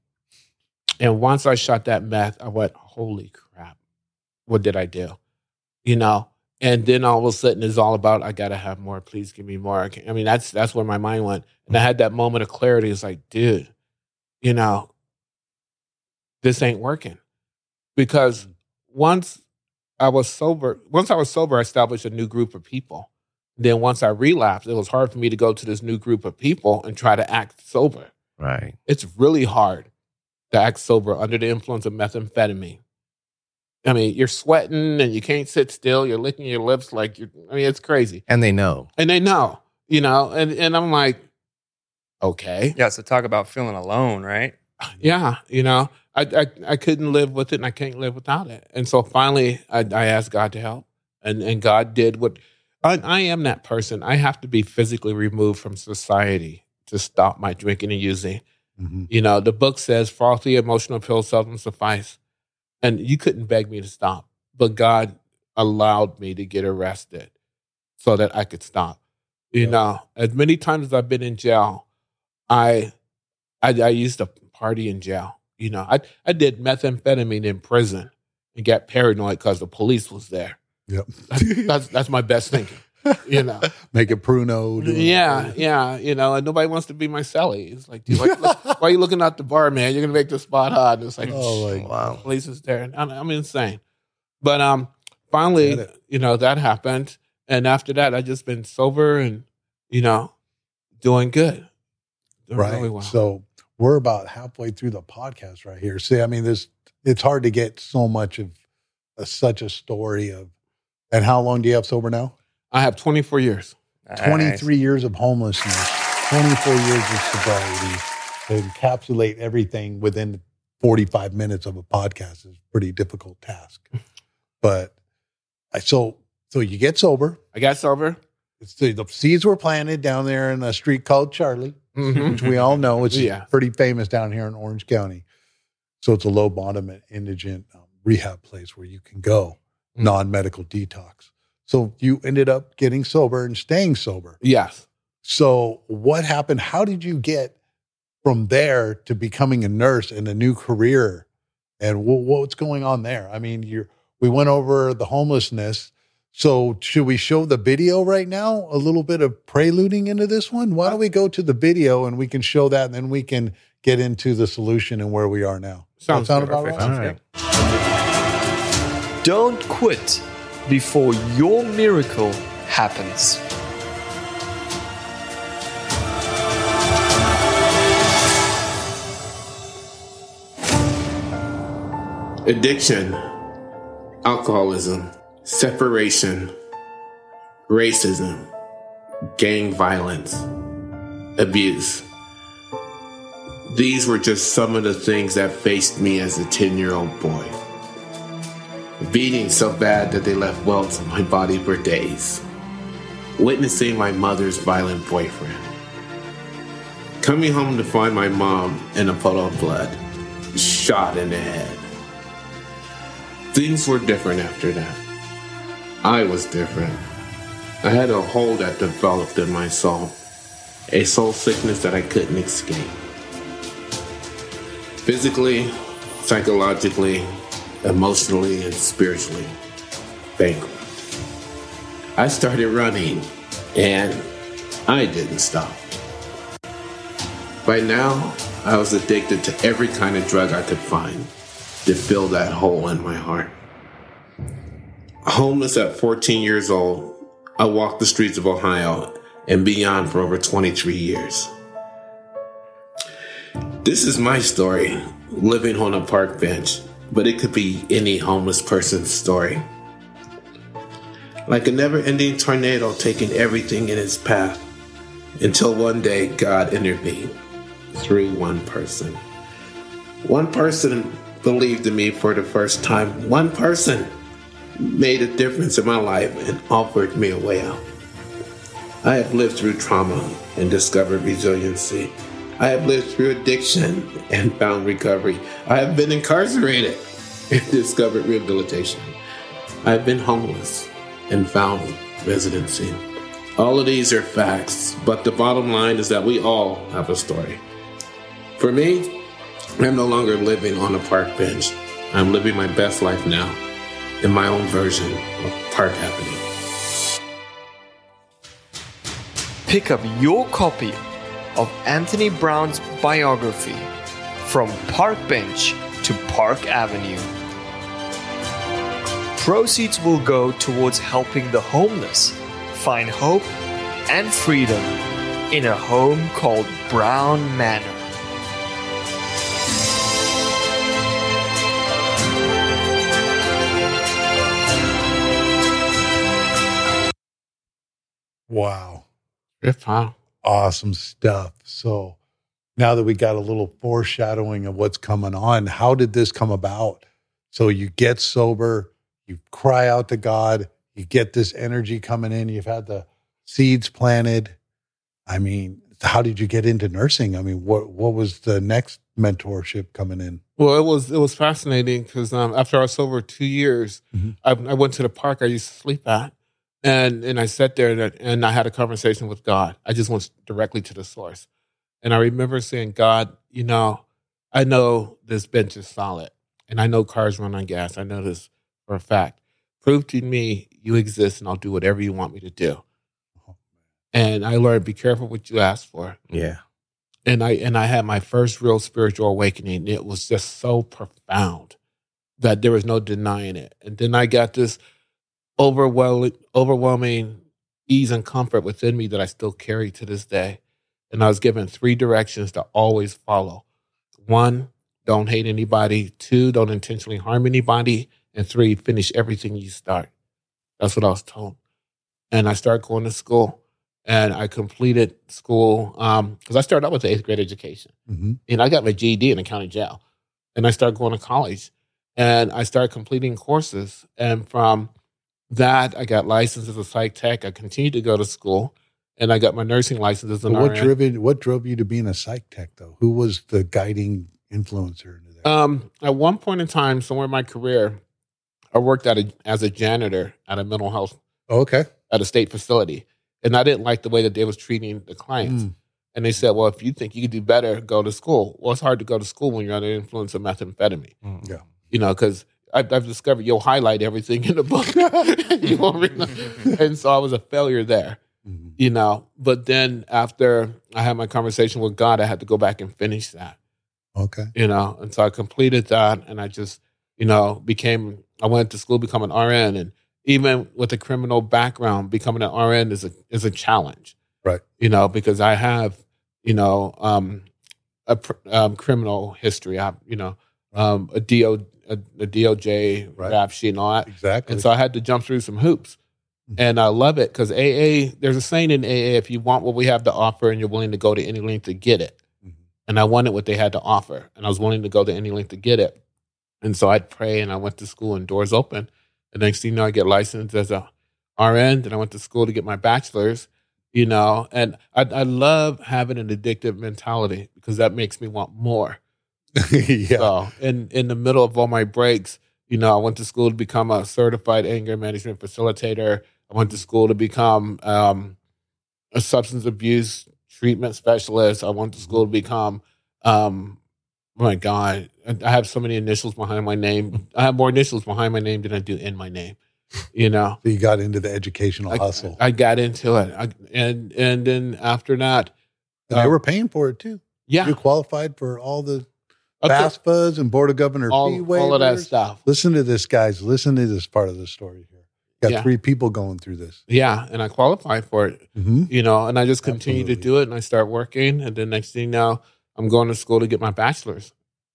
[SPEAKER 3] And once I shot that meth, I went, "Holy crap!" what did I do? You know, and then all of a sudden it's all about I gotta have more. Please give me more. I mean, that's that's where my mind went, and I had that moment of clarity. It's like, dude, you know, this ain't working because once I was sober, once I was sober, I established a new group of people. Then once I relapsed, it was hard for me to go to this new group of people and try to act sober.
[SPEAKER 4] Right.
[SPEAKER 3] It's really hard to act sober under the influence of methamphetamine I mean, you're sweating and you can't sit still. You're licking your lips like you're. I mean, it's crazy.
[SPEAKER 4] And they know.
[SPEAKER 3] And they know. You know. And and I'm like, okay.
[SPEAKER 2] Yeah. So talk about feeling alone, right?
[SPEAKER 3] Yeah. You know, I I, I couldn't live with it, and I can't live without it. And so finally, I, I asked God to help, and and God did what. I, I am that person. I have to be physically removed from society to stop my drinking and using. Mm-hmm. You know, the book says frothy emotional pills seldom suffice. And you couldn't beg me to stop, but God allowed me to get arrested so that I could stop. You yeah. know, as many times as I've been in jail, I, I, I used to party in jail. You know, I I did methamphetamine in prison and got paranoid because the police was there.
[SPEAKER 1] Yep,
[SPEAKER 3] that's, that's, that's my best thinking. You know,
[SPEAKER 1] make it pruno.
[SPEAKER 3] Yeah, yeah. You know, and nobody wants to be my celly. It's like, like why are you looking out the bar, man? You're gonna make the spot hot. And it's like, oh, like, wow, police is there. And I'm, I'm insane. But um, finally, you know, that happened, and after that, I just been sober and you know, doing good.
[SPEAKER 1] Doing right. Really well. So we're about halfway through the podcast right here. See, I mean, this it's hard to get so much of a, such a story of. And how long do you have sober now?
[SPEAKER 3] I have 24 years.
[SPEAKER 1] 23 years of homelessness, 24 years of sobriety. To encapsulate everything within 45 minutes of a podcast is a pretty difficult task. But I so so you get sober.
[SPEAKER 3] I got sober.
[SPEAKER 1] The, the, seeds were planted down there in a street called Charlie, mm-hmm. which we all know. It's yeah. pretty famous down here in Orange County. So it's a low bottom indigent um, rehab place where you can go, mm-hmm. non medical detox. So you ended up getting sober and staying sober.
[SPEAKER 3] Yes.
[SPEAKER 1] So what happened? How did you get from there to becoming a nurse and a new career? And what's going on there? I mean, you we went over the homelessness. So should we show the video right now? A little bit of preluding into this one. Why don't we go to the video and we can show that, and then we can get into the solution and where we are now.
[SPEAKER 3] Sounds sound about right? All right.
[SPEAKER 5] Don't quit before your miracle happens.
[SPEAKER 3] Addiction, alcoholism, separation, racism, gang violence, abuse. These were just some of the things that faced me as a 10 year old boy beating so bad that they left welts on my body for days, witnessing my mother's violent boyfriend, coming home to find my mom in a puddle of blood, shot in the head. Things were different after that. I was different. I had a hole that developed in my soul, a soul sickness that I couldn't escape.
[SPEAKER 6] physically, psychologically, emotionally, and spiritually bankrupt. I started running and I didn't stop. By now, I was addicted to every kind of drug I could find to fill that hole in my heart. Homeless at 14 years old, I walked the streets of Ohio and beyond for over 23 years. This is my story, living on a park bench, but it could be any homeless person's story. Like a never ending tornado taking everything in its path, until one day God intervened through one person. One person believed in me for the first time. One person made a difference in my life and offered me a way out. I have lived through trauma and discovered resiliency. I have lived through addiction and found recovery. I have been incarcerated and discovered rehabilitation. I have been homeless and found residency. All of these are facts, but the bottom line is that we all have a story. For me, I'm no longer living on a park bench. I'm living my best life now in my own version of Park Avenue.
[SPEAKER 5] Pick up your copy of Anthony Brown's biography From Park Bench to Park Avenue. Proceeds will go towards helping the homeless find hope and freedom in a home called Brown Manor.
[SPEAKER 1] Wow.
[SPEAKER 3] If huh?
[SPEAKER 1] Awesome stuff. So now that we got a little foreshadowing of what's coming on, how did this come about? So you get sober, you cry out to God, you get this energy coming in, you've had the seeds planted. I mean, how did you get into nursing? I mean, what what was the next mentorship coming in?
[SPEAKER 3] Well, it was it was fascinating because um, after I was sober two years,
[SPEAKER 1] Mhm.
[SPEAKER 3] I, I went to the park I used to sleep at, and and I sat there and, I- and I had a conversation with God. I just went directly to the source, and I remember saying, God, you know, I know this bench is solid, and I know cars run on gas. I know this for a fact. Prove to me you exist, and I'll do whatever you want me to do. And I learned, be careful what you ask for
[SPEAKER 4] Yeah.
[SPEAKER 3] and I and I had my first real spiritual awakening. It was just so profound that there was no denying it. And then I got this overwhelming, overwhelming ease and comfort within me that I still carry to this day. And I was given three directions to always follow: one, don't hate anybody; two, don't intentionally harm anybody; and three, finish everything you start. That's what I was told. And I started going to school and I completed school because I started out with the eighth grade education.
[SPEAKER 1] Mhm.
[SPEAKER 3] And I got my GED in a county jail. And I started going to college and I started completing courses. And from that, I got licensed as a psych tech. I continued to go to school and I got my nursing license as an
[SPEAKER 1] But what
[SPEAKER 3] RN.
[SPEAKER 1] drove you, what drove you to being a psych tech though? Who was the guiding influencer into that?
[SPEAKER 3] Um, at one point in time, somewhere in my career, I worked at a, as a janitor at a mental health
[SPEAKER 1] Oh, okay.
[SPEAKER 3] at a state facility, and I didn't like the way that they was treating the clients.
[SPEAKER 1] Mm.
[SPEAKER 3] And they said, "Well, if you think you could do better, go to school." Well, it's hard to go to school when you're under the influence of methamphetamine.
[SPEAKER 1] Yeah.
[SPEAKER 3] You know, because I've, I've discovered you'll highlight everything in the book. you won't and so I was a failure there.
[SPEAKER 1] Mhm.
[SPEAKER 3] You know, but then after I had my conversation with God, I had to go back and finish that
[SPEAKER 1] Okay.
[SPEAKER 3] you know. And so I completed that, and I just, you know, became. I went to school, become an RN, and even with a criminal background, becoming an RN is a is a challenge,
[SPEAKER 1] Right.
[SPEAKER 3] You know, because I have, you know, um, a pr- um, criminal history. I, you know, um, a DO a, a DOJ
[SPEAKER 1] Right.
[SPEAKER 3] rap sheet and all that.
[SPEAKER 1] Exactly.
[SPEAKER 3] And so I had to jump through some hoops.
[SPEAKER 1] Mhm.
[SPEAKER 3] And I love it because AA, there's a saying in AA if you want what we have to offer and you're willing to go to any length to get it.
[SPEAKER 1] Mhm.
[SPEAKER 3] And I wanted what they had to offer. And I was willing to go to any length to get it. And so I'd pray and I went to school and doors open. And next thing you know, I get licensed as a RN. Then I went to school to get my bachelor's, you know. And I, I love having an addictive mentality because that makes me want more.
[SPEAKER 1] yeah.
[SPEAKER 3] So in in the middle of all my breaks, you know, I went to school to become a certified anger management facilitator. I went to school to become um, a substance abuse treatment specialist. I went to school to become um, my God, I have so many initials behind my name. I have more initials behind my name than I do in my name. You know,
[SPEAKER 1] So you got into the educational
[SPEAKER 3] I,
[SPEAKER 1] hustle.
[SPEAKER 3] I got into it, I, and and then after that,
[SPEAKER 1] and they
[SPEAKER 3] uh,
[SPEAKER 1] were paying for it too.
[SPEAKER 3] yeah,
[SPEAKER 1] You qualified for all the FAFSAs and Board of Governor
[SPEAKER 3] all,
[SPEAKER 1] fee waivers.
[SPEAKER 3] all of that stuff.
[SPEAKER 1] Listen to this, guys. Listen to this part of the story here. Got
[SPEAKER 3] Yeah.
[SPEAKER 1] three people going through this.
[SPEAKER 3] Yeah, and I qualified for it.
[SPEAKER 1] Mm-hmm.
[SPEAKER 3] you know, and I just continue to do it and I start working. And then next thing now, I'm going to school to get my bachelor's,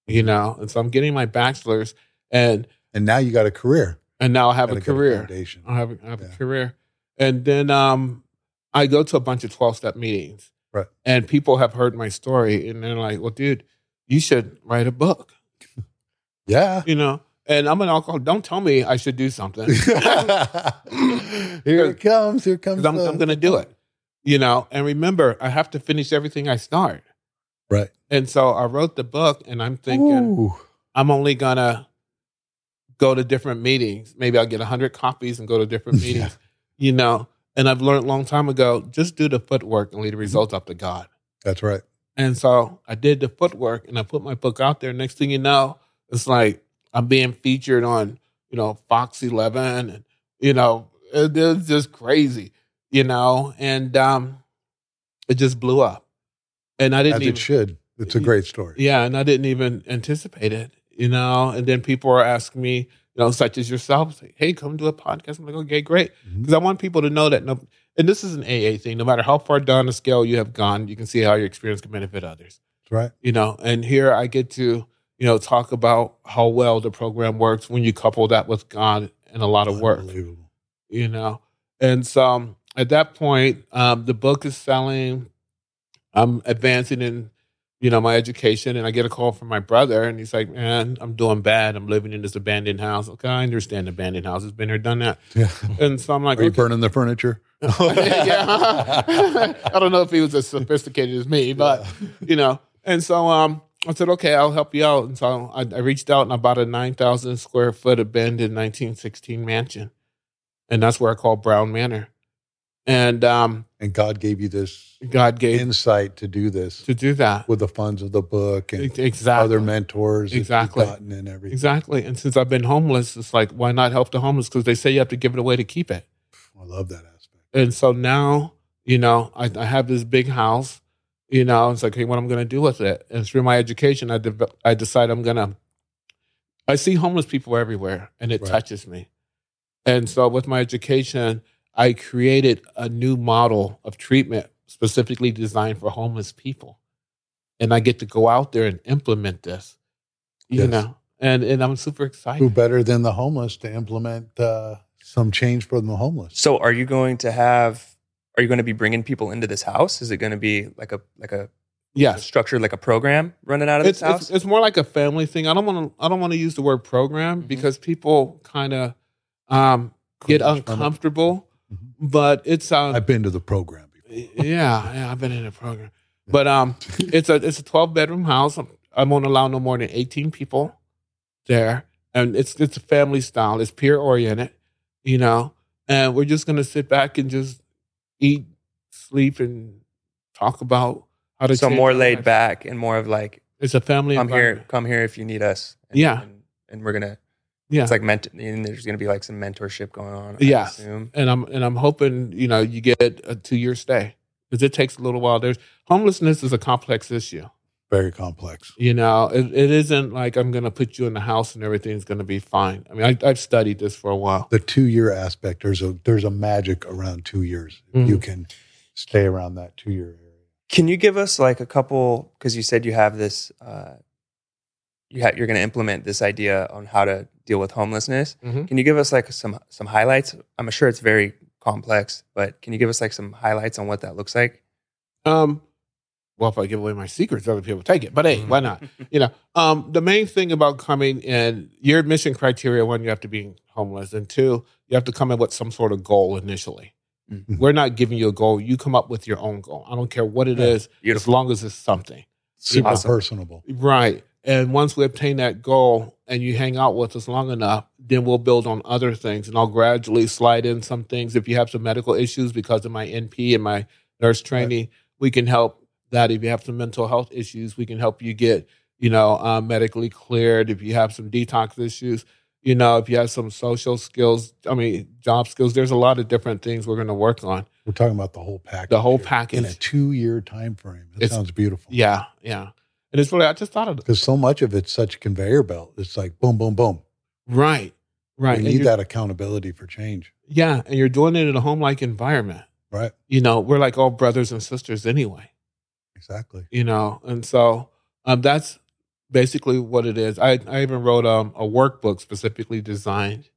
[SPEAKER 3] you
[SPEAKER 1] Mm-hmm.
[SPEAKER 3] know, and so I'm getting my bachelor's and,
[SPEAKER 1] And now you got a career.
[SPEAKER 3] and now I have a career.
[SPEAKER 1] foundation.
[SPEAKER 3] I have, a, I have
[SPEAKER 1] Yeah.
[SPEAKER 3] a career. And then um, I go to a bunch of 12 step meetings.
[SPEAKER 1] Right.
[SPEAKER 3] And people have heard my story and they're like, well, dude, you should write a book,
[SPEAKER 1] Yeah.
[SPEAKER 3] you know? And I'm an alcoholic. Don't tell me I should do something.
[SPEAKER 1] Here it comes. Here comes.
[SPEAKER 3] I'm, I'm going to do it, you know? And remember, I have to finish everything I start.
[SPEAKER 1] Right.
[SPEAKER 3] And so I wrote the book and I'm thinking,
[SPEAKER 1] Ooh.
[SPEAKER 3] I'm only gonna go to different meetings. Maybe I'll get hundred copies and go to different
[SPEAKER 1] Yeah.
[SPEAKER 3] meetings. You know, and I've learned a long time ago, just do the footwork and leave the results up to God.
[SPEAKER 1] That's right.
[SPEAKER 3] And so I did the footwork and I put my book out there. Next thing you know, it's like I'm being featured on, you know, Fox 11 and, you know, it, it's just crazy, you know, and um, it just blew up. And I didn't
[SPEAKER 1] As
[SPEAKER 3] even,
[SPEAKER 1] it should. It's a great story.
[SPEAKER 3] yeah, and I didn't even anticipate it, you know. And then people are asking me, you know, such as yourself, say, "Hey, come do a podcast." I'm like, "Okay, great," because I want people to know that. No, and this is an AA thing. No matter how far down the scale you have gone, you can see how your experience can benefit others.
[SPEAKER 1] Right.
[SPEAKER 3] You know, and here I get to, you know, talk about how well the program works when you couple that with God and a lot of work you know. And so um, at that point, um, the book is selling. I'm advancing in, you know, my education, and I get a call from my brother, and he's like, "Man, I'm doing bad. I'm living in this abandoned house." Okay, I understand abandoned houses. Been here, done that.
[SPEAKER 1] Yeah.
[SPEAKER 3] And so I'm like,
[SPEAKER 1] Are you
[SPEAKER 3] okay.
[SPEAKER 1] burning the furniture?
[SPEAKER 3] yeah. I don't know if he was as sophisticated as me, but you know. And so um, I said, okay, I'll help you out. And so I, I reached out and I bought a 9,000 square foot abandoned 1916 mansion. And that's where I call Brown Manor. And um,
[SPEAKER 1] and God gave you this
[SPEAKER 3] God gave
[SPEAKER 1] insight to do this
[SPEAKER 3] to do that.
[SPEAKER 1] with the funds of the book and
[SPEAKER 3] Exactly.
[SPEAKER 1] other mentors
[SPEAKER 3] Exactly.
[SPEAKER 1] gotten and everything.
[SPEAKER 3] Exactly. And since I've been homeless, it's like, why not help the homeless? Because they say you have to give it away to keep it.
[SPEAKER 1] I love that aspect.
[SPEAKER 3] And so now, you know, I, I have this big house, you know, it's like, hey, what I'm going to do with it? And through my education, I, de- I decide I'm going to, I see homeless people everywhere and it
[SPEAKER 1] Right.
[SPEAKER 3] touches me. And so with my education, I created a new model of treatment specifically designed for homeless people. And I get to go out there and implement this, you
[SPEAKER 1] Yes.
[SPEAKER 3] know, and, and I'm super excited.
[SPEAKER 1] Who better than the homeless to implement uh, some change for the homeless?
[SPEAKER 2] So are you going to have are you going to be bringing people into this house? Is it going to be like a like a, a
[SPEAKER 3] Yes.
[SPEAKER 2] structure like a program running out of
[SPEAKER 3] it's,
[SPEAKER 2] this house?
[SPEAKER 3] it's it's more like a family thing. I don't want to I don't want to use the word program
[SPEAKER 2] Mhm.
[SPEAKER 3] because people kind of um, get
[SPEAKER 1] Cringe from
[SPEAKER 3] uncomfortable.
[SPEAKER 1] Mhm.
[SPEAKER 3] But it's um,
[SPEAKER 1] I've been to the program before.
[SPEAKER 3] yeah, yeah, I've been in the program. But um, it's a it's a twelve bedroom house. I'm, I won't allow no more than eighteen people there, and it's it's a family style. It's peer oriented, you know. And we're just gonna sit back and just eat, sleep, and talk about how to.
[SPEAKER 2] so more laid
[SPEAKER 3] lives.
[SPEAKER 2] back and more of like
[SPEAKER 3] It's a family.
[SPEAKER 2] come here come here if you need us. And,
[SPEAKER 3] Yeah.
[SPEAKER 2] and, and we're gonna
[SPEAKER 3] Yeah.
[SPEAKER 2] it's like ment- and there's gonna be like some mentorship going on. I
[SPEAKER 3] Yeah.
[SPEAKER 2] assume.
[SPEAKER 3] and I'm and I'm hoping you know you get a two year stay because it takes a little while. There's homelessness is a complex issue.
[SPEAKER 1] Very complex.
[SPEAKER 3] You know, it, it isn't like I'm going to put you in the house and everything's going to be fine. I mean, I, I've studied this for a while.
[SPEAKER 1] The two year aspect, there's a there's a magic around two years.
[SPEAKER 3] Mhm.
[SPEAKER 1] You can stay around that two year area.
[SPEAKER 2] Can you give us like a couple? Because you said you have this, uh, you ha- you're going to implement this idea on how to deal with homelessness.
[SPEAKER 3] Mhm.
[SPEAKER 2] Can you give us like some some highlights? I'm sure it's very complex, but can you give us like some highlights on what that looks like?
[SPEAKER 3] Um, well, if I give away my secrets, other people take it. But hey, why not? You know, um, the main thing about coming in, your admission criteria: one, you have to be homeless, and two, you have to come in with some sort of goal initially.
[SPEAKER 2] Mhm.
[SPEAKER 3] We're not giving you a goal; you come up with your own goal. I don't care what it
[SPEAKER 1] Yeah.
[SPEAKER 3] is, as long as it's something.
[SPEAKER 1] Super
[SPEAKER 2] Awesome.
[SPEAKER 1] personable.
[SPEAKER 3] Right. And once we obtain that goal and you hang out with us long enough, then we'll build on other things. And I'll gradually slide in some things. If you have some medical issues because of my NP and my nurse training, we can help that. If you have some mental health issues, we can help you get you know, uh, medically cleared, if you have some detox issues, you know, if you have some social skills, I mean, job skills, there's a lot of different things we're going to work on.
[SPEAKER 1] We're talking about the whole package.
[SPEAKER 3] The whole package.
[SPEAKER 1] in a two-year time frame. That
[SPEAKER 3] It's-
[SPEAKER 1] sounds beautiful.
[SPEAKER 3] Yeah, yeah. And it's really, I just thought of it.
[SPEAKER 1] because so much of it's such a conveyor belt. It's like boom, boom, boom.
[SPEAKER 3] Right, right.
[SPEAKER 1] We need that accountability for change,
[SPEAKER 3] Yeah, and you're doing it in a home like environment.
[SPEAKER 1] right?
[SPEAKER 3] You know, we're like all brothers and sisters anyway.
[SPEAKER 1] Exactly.
[SPEAKER 3] you know and so um, that's basically what it is i, I even wrote um, a workbook specifically designed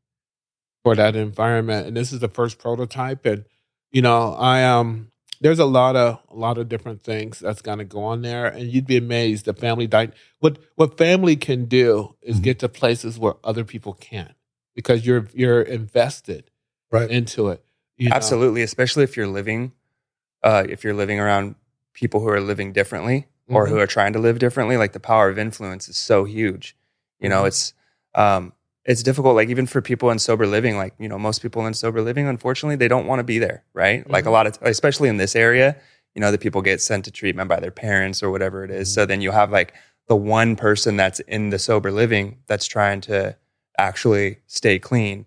[SPEAKER 3] for that environment and this is the first prototype and you know i um there's a lot of a lot of different things that's going to go on there and you'd be amazed the family dy- what what family can do is
[SPEAKER 1] Mhm.
[SPEAKER 3] get to places where other people can't because you're you're invested
[SPEAKER 1] Right.
[SPEAKER 3] into it you know?
[SPEAKER 2] Absolutely, especially if you're living, uh, if you're living around people who are living differently or
[SPEAKER 3] Mhm.
[SPEAKER 2] who are trying to live differently. Like the power of influence is so huge. You know,
[SPEAKER 3] Mhm.
[SPEAKER 2] it's um, it's difficult. Like even for people in sober living, like you know, most people in sober living, unfortunately, they don't want to be there, right? Like a lot of, especially in this area, you know, the people get sent to treatment by their parents or whatever it is. Mm-hmm. So then you have like the one person that's in the sober living that's trying to actually stay clean,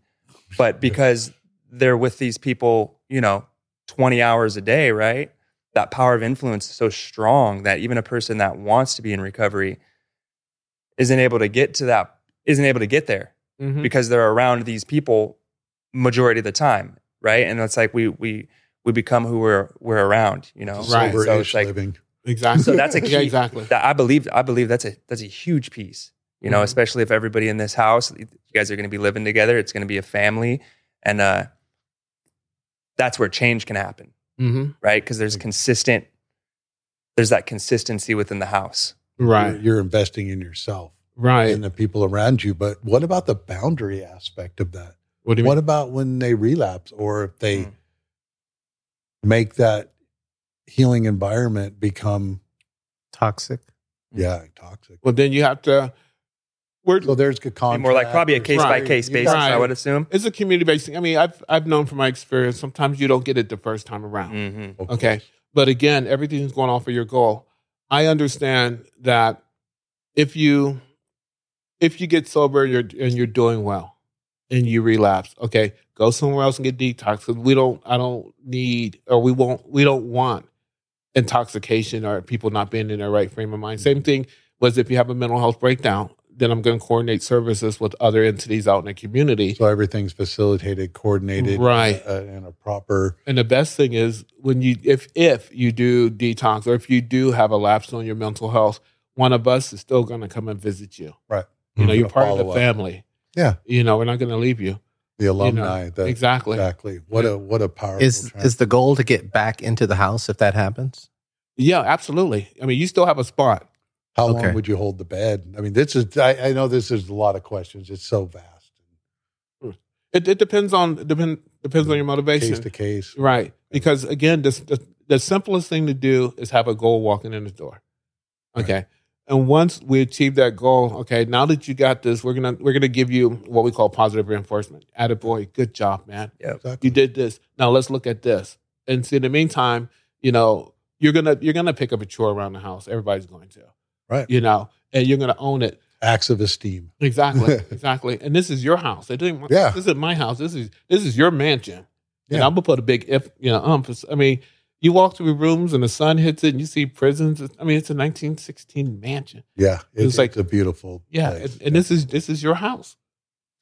[SPEAKER 2] but because they're with these people, you know, 20 hours a day, right? That power of influence is so strong that even a person that wants to be in recovery isn't able to get to that, isn't able to get there
[SPEAKER 3] Mhm.
[SPEAKER 2] because they're around these people majority of the time, right? And it's like we we we become who we're we're around, you know.
[SPEAKER 3] Right.
[SPEAKER 2] So it's like
[SPEAKER 1] living.
[SPEAKER 3] exactly
[SPEAKER 2] so that's a key.
[SPEAKER 3] yeah, exactly
[SPEAKER 2] that I believe I believe that's a that's a huge piece. You know,
[SPEAKER 3] Mhm.
[SPEAKER 2] especially if everybody in this house, you guys are going to be living together. It's going to be a family, and uh, that's where change can happen,
[SPEAKER 3] hmm
[SPEAKER 2] right? Because there's consistent, there's that consistency within the house.
[SPEAKER 3] right
[SPEAKER 1] You're, you're investing in yourself
[SPEAKER 3] right
[SPEAKER 1] and the people around you. But what about the boundary aspect of that?
[SPEAKER 3] what do you
[SPEAKER 1] What
[SPEAKER 3] mean
[SPEAKER 1] about when they relapse or if they
[SPEAKER 2] Mm.
[SPEAKER 1] make that healing environment become,
[SPEAKER 4] Toxic.
[SPEAKER 1] yeah, toxic?
[SPEAKER 3] well then you have to we're
[SPEAKER 1] So there's good contract.
[SPEAKER 2] more like probably a
[SPEAKER 1] there's-
[SPEAKER 2] case by case basis. I would assume.
[SPEAKER 3] it's a community based thing. I mean, I've I've known from my experience. Sometimes you don't get it the first time around.
[SPEAKER 2] hmm
[SPEAKER 3] Okay.
[SPEAKER 1] course.
[SPEAKER 3] But again, everything's going off for your goal. I understand that if you if you get sober and you're and you're doing well and you relapse, okay, go somewhere else and get detox. 'Cause we don't I don't need or we won't we don't want intoxication or people not being in their right frame of mind. Same thing was if you have a mental health breakdown, then I'm going to coordinate services with other entities out in the community.
[SPEAKER 1] So everything's facilitated, coordinated,
[SPEAKER 3] Right.
[SPEAKER 1] uh, in a proper.
[SPEAKER 3] And the best thing is when you if if you do detox or if you do have a lapse on your mental health, one of us is still going to come and visit you.
[SPEAKER 1] Right.
[SPEAKER 3] You know,
[SPEAKER 1] Mhm.
[SPEAKER 3] you're part of the
[SPEAKER 1] Follow up.
[SPEAKER 3] family.
[SPEAKER 1] Yeah.
[SPEAKER 3] You know, we're not going to leave you.
[SPEAKER 1] The alumni. the,
[SPEAKER 3] exactly.
[SPEAKER 1] Exactly. What a what a powerful.
[SPEAKER 4] Is
[SPEAKER 1] trans-
[SPEAKER 4] is the goal to get back into the house if that happens?
[SPEAKER 3] Yeah, absolutely. I mean, you still have a spot.
[SPEAKER 1] How
[SPEAKER 4] Okay.
[SPEAKER 1] long would you hold the bed? I mean, this is. I, I know this is a lot of questions. It's so vast,
[SPEAKER 3] It, it depends on depend depends on your motivation.
[SPEAKER 1] case to case.
[SPEAKER 3] Right. Because again, this, the, the simplest thing to do is have a goal walking in the door. Okay. And once we achieve that goal, okay, now that you got this, we're gonna we're gonna give you what we call positive reinforcement. Attaboy, good job, man.
[SPEAKER 1] Exactly.
[SPEAKER 3] You did this. Now let's look at this. And see in the meantime, you know, you're gonna you're gonna pick up a chore around the house. Everybody's going to.
[SPEAKER 1] Right.
[SPEAKER 3] You know, and you're gonna own it.
[SPEAKER 1] Acts of esteem.
[SPEAKER 3] Exactly. exactly. And this is your house. It didn't,
[SPEAKER 1] Yeah.
[SPEAKER 3] This isn't my house. This is this is your mansion.
[SPEAKER 1] Yeah.
[SPEAKER 3] And I'm gonna put a big if you know umph. I mean, you walk through rooms and the sun hits it, and you see prisons. I mean, it's a 1916 mansion.
[SPEAKER 1] Yeah,
[SPEAKER 3] It
[SPEAKER 1] it's,
[SPEAKER 3] like-
[SPEAKER 1] it's a beautiful.
[SPEAKER 3] Yeah,
[SPEAKER 1] place.
[SPEAKER 3] and, and this is this is your house.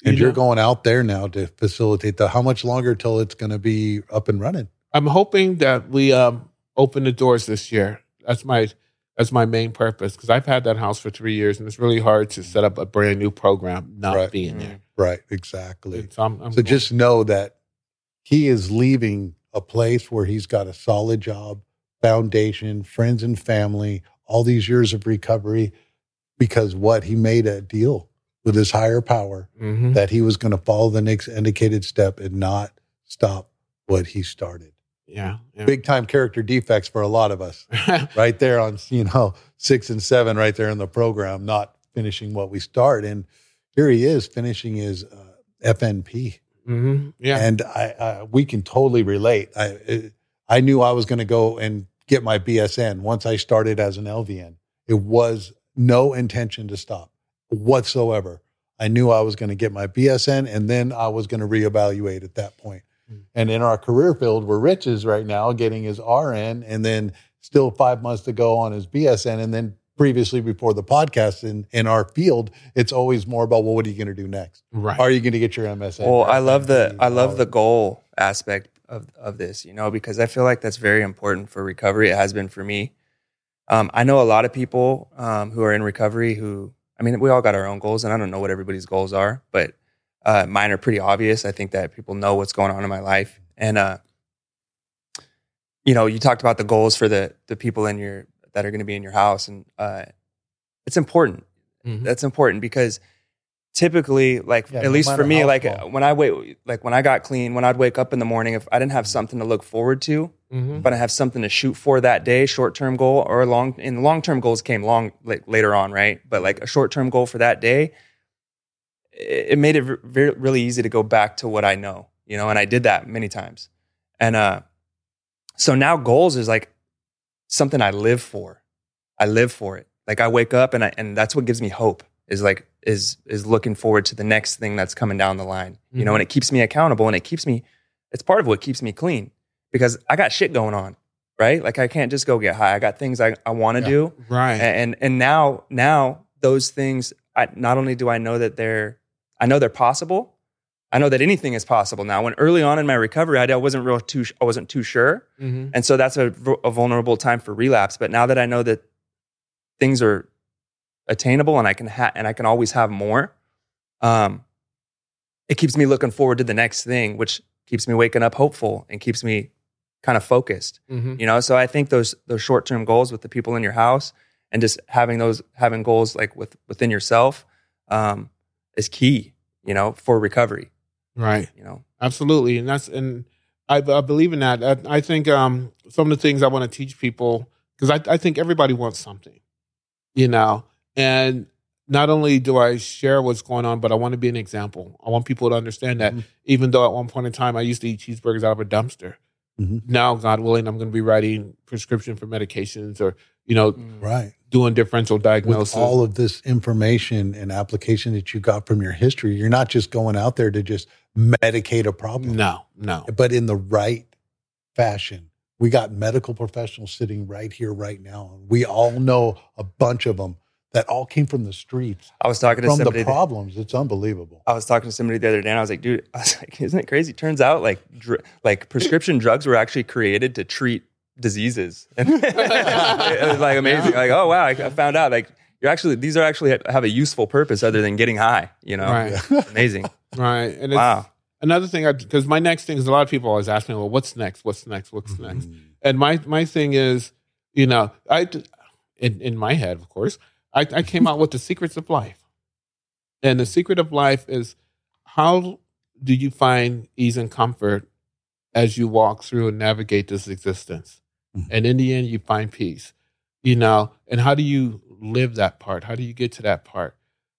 [SPEAKER 1] and
[SPEAKER 3] you
[SPEAKER 1] you're going out there now to facilitate the. How much longer till it's going to be up and running?
[SPEAKER 3] I'm hoping that we um, open the doors this year. That's my that's my main purpose because I've had that house for three years, and it's really hard to set up a brand new program not
[SPEAKER 1] Right.
[SPEAKER 3] being there.
[SPEAKER 1] Right. Exactly.
[SPEAKER 3] And so I'm, I'm
[SPEAKER 1] So just know that he is leaving a place where he's got a solid job, foundation, friends and family, all these years of recovery, because what he made a deal with his higher power
[SPEAKER 3] Mhm.
[SPEAKER 1] that he was going to follow the next indicated step and not stop what he started.
[SPEAKER 3] yeah, yeah.
[SPEAKER 1] Big time character defects for a lot of us, right there on you know six and seven, right there in the program, not finishing what we start. And here he is finishing his uh, FNP
[SPEAKER 3] hmm yeah.
[SPEAKER 1] and I, I we can totally relate. I I knew I was going to go and get my BSN once I started as an LVN. It was no intention to stop whatsoever. I knew I was going to get my BSN and then I was going to reevaluate at that point.
[SPEAKER 3] Mm.
[SPEAKER 1] And in our career field, where Rich is right now getting his RN and then still five months to go on his BSN. And then previously before the podcast in, in our field, it's always more about, well, what are you going to do next?
[SPEAKER 3] Right.
[SPEAKER 1] Are you going to get your msa
[SPEAKER 2] Well, I love the I love the goal aspect of of this, you know, because I feel like that's very important for recovery. It has been for me. Um, I know a lot of people um, who are in recovery who, I mean, we all got our own goals, and I don't know what everybody's goals are, but uh, mine are pretty obvious. I think that people know what's going on in my life, and uh, you know, you talked about the goals for the the people in your that are going to be in your house, and uh, it's important
[SPEAKER 3] Mhm.
[SPEAKER 2] that's important because typically like
[SPEAKER 1] Yeah,
[SPEAKER 2] at least for me like when i wait like when i got clean when i'd wake up in the morning if i didn't have something to look forward to
[SPEAKER 3] Mhm.
[SPEAKER 2] but i have something to shoot for that day short term goal or long and long term goals came long like, later on right but like a short term goal for that day it, it made it very really easy to go back to what i know you know and i did that many times and uh so now goals is like something i live for. I live for it. Like i wake up and I, and that's what gives me hope is like is is looking forward to the next thing that's coming down the line you know and mm-hmm. it keeps me accountable and it keeps me it's part of what keeps me clean because i got shit going on right? Like i can't just go get high. I got things i, I want to
[SPEAKER 1] Yeah.
[SPEAKER 2] do.
[SPEAKER 3] Right.
[SPEAKER 2] and and now now those things I, not only do i know that they're i know they're possible i know that anything is possible now. When early on in my recovery i wasn't real too i wasn't too sure.
[SPEAKER 3] Mhm.
[SPEAKER 2] and so that's a, a vulnerable time for relapse. But now that i know that things are attainable and i can ha- and i can always have more um it keeps me looking forward to the next thing which keeps me waking up hopeful and keeps me kind of focused
[SPEAKER 3] Mhm.
[SPEAKER 2] you know? So i think those those short-term goals with the people in your house and just having those having goals like with within yourself um is key you know for recovery
[SPEAKER 3] Right.
[SPEAKER 2] you know
[SPEAKER 3] Absolutely, and that's and I, I believe in that. I, I think um, some of the things I want to teach people because I, I think everybody wants something, you know. And not only do I share what's going on, but I want to be an example. I want people to understand that.
[SPEAKER 1] Mhm.
[SPEAKER 3] Even though at one point in time I used to eat cheeseburgers out of a dumpster,
[SPEAKER 1] Mhm.
[SPEAKER 3] now God willing, I'm going to be writing prescription for medications or you know
[SPEAKER 1] Right.
[SPEAKER 3] doing differential diagnosis.
[SPEAKER 1] With all of this information and application that you got from your history, you're not just going out there to just medicate a problem.
[SPEAKER 3] no, no,
[SPEAKER 1] but in the right fashion. We got medical professionals sitting right here, right now. And we all know a bunch of them that all came from the streets,
[SPEAKER 2] i was talking to
[SPEAKER 1] from the
[SPEAKER 2] somebody
[SPEAKER 1] problems. It's unbelievable.
[SPEAKER 2] I was talking to somebody the other day, and I was like, "Dude, I was like, isn't it crazy? Turns out, like, dr- like prescription drugs were actually created to treat diseases, and it was like amazing. Like, oh wow, I, I found out like you're actually these are actually have a useful purpose other than getting high. You know,
[SPEAKER 3] right,
[SPEAKER 2] amazing.
[SPEAKER 3] right. And it's,
[SPEAKER 2] wow.
[SPEAKER 3] another thing because my next thing is a lot of people always ask me well what's next what's next what's next
[SPEAKER 1] Mhm.
[SPEAKER 3] and my my thing is you know i d- in, in my head of course I, I came out with the secrets of life and the secret of life is how do you find ease and comfort as you walk through and navigate this existence
[SPEAKER 1] Mhm.
[SPEAKER 3] and in the end you find peace you know and how do you live that part how do you get to that part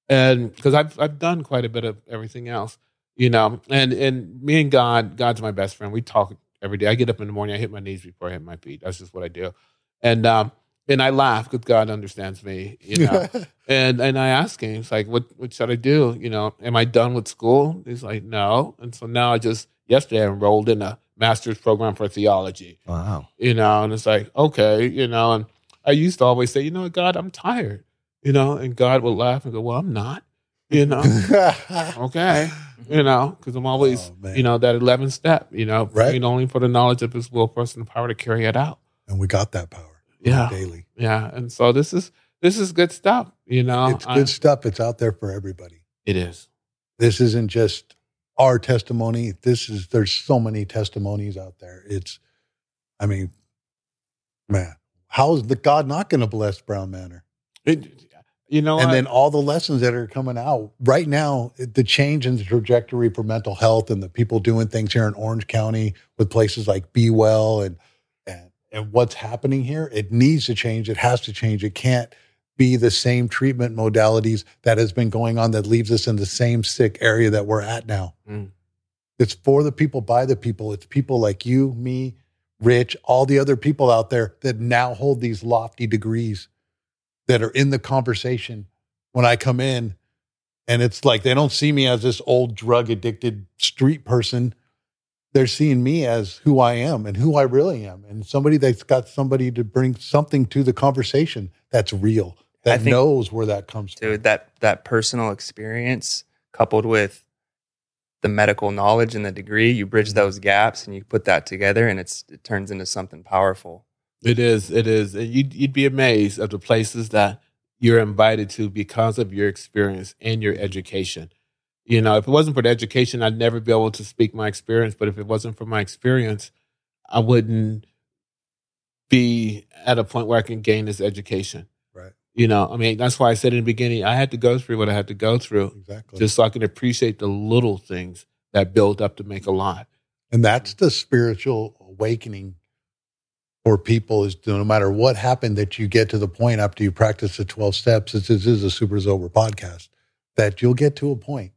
[SPEAKER 3] and because I've I've done quite a bit of everything else, you know. And and me and God, God's my best friend. We talk every day. I get up in the morning, I hit my knees before I hit my feet. That's just what I do. And um and I laugh because God understands me, you know. and and I ask him, it's like, what what should I do? You know, am I done with school? He's like, no. And so now I just yesterday I enrolled in a master's program for theology
[SPEAKER 4] Wow.
[SPEAKER 3] you know, and it's like, okay, you know, and I used to always say, you know, God, I'm tired, you know, and God would laugh and go, well, I'm not, you know, okay, mm-hmm. you know, because I'm always,
[SPEAKER 1] Oh,
[SPEAKER 3] you know, that 11th step, you know,
[SPEAKER 1] Right.
[SPEAKER 3] praying only for the knowledge of his will for us and the power to carry it out.
[SPEAKER 1] and we got that power
[SPEAKER 3] Yeah.
[SPEAKER 1] daily.
[SPEAKER 3] Yeah. And so this is, this is good stuff, you know.
[SPEAKER 1] it's
[SPEAKER 3] I-
[SPEAKER 1] good stuff. It's out there for everybody.
[SPEAKER 3] it is.
[SPEAKER 1] This isn't just our testimony. This is, there's so many testimonies out there. It's, I mean, man, how is the God not going to bless Brown Manor?
[SPEAKER 3] It, you know,
[SPEAKER 1] and
[SPEAKER 3] I-
[SPEAKER 1] then all the lessons that are coming out. Right now the change in the trajectory for mental health and the people doing things here in orange county with places like be well and and and what's happening here it needs to change. It has to change. It can't be the same treatment modalities that has been going on that leaves us in the same sick area that we're at now.
[SPEAKER 3] Mm.
[SPEAKER 1] it's for the people by the people. It's people like you me rich all the other people out there that now hold these lofty degrees that are in the conversation when I come in. And it's like they don't see me as this old drug addicted street person. They're seeing me as who I am and who I really am, and somebody that's got somebody to bring something to the conversation that's real, that knows where that comes from.
[SPEAKER 2] dude that that personal experience coupled with the medical knowledge and the degree you bridge mm-hmm. those gaps and you put that together and it's it turns into something powerful
[SPEAKER 3] It is. It is. And you'd, you'd be amazed of the places that you're invited to because of your experience and your education. You know, if it wasn't for the education, I'd never be able to speak my experience. But if it wasn't for my experience, I wouldn't be at a point where I can gain this education.
[SPEAKER 1] Right.
[SPEAKER 3] You know, I mean, that's why I said in the beginning, I had to go through what I had to go through
[SPEAKER 1] Exactly.
[SPEAKER 3] just so I can appreciate the little things that build up to make a lot.
[SPEAKER 1] And that's the spiritual awakening for people is no matter what happened that you get to the point after you practice the 12 steps, this is, this is a super sober podcast, that you'll get to a point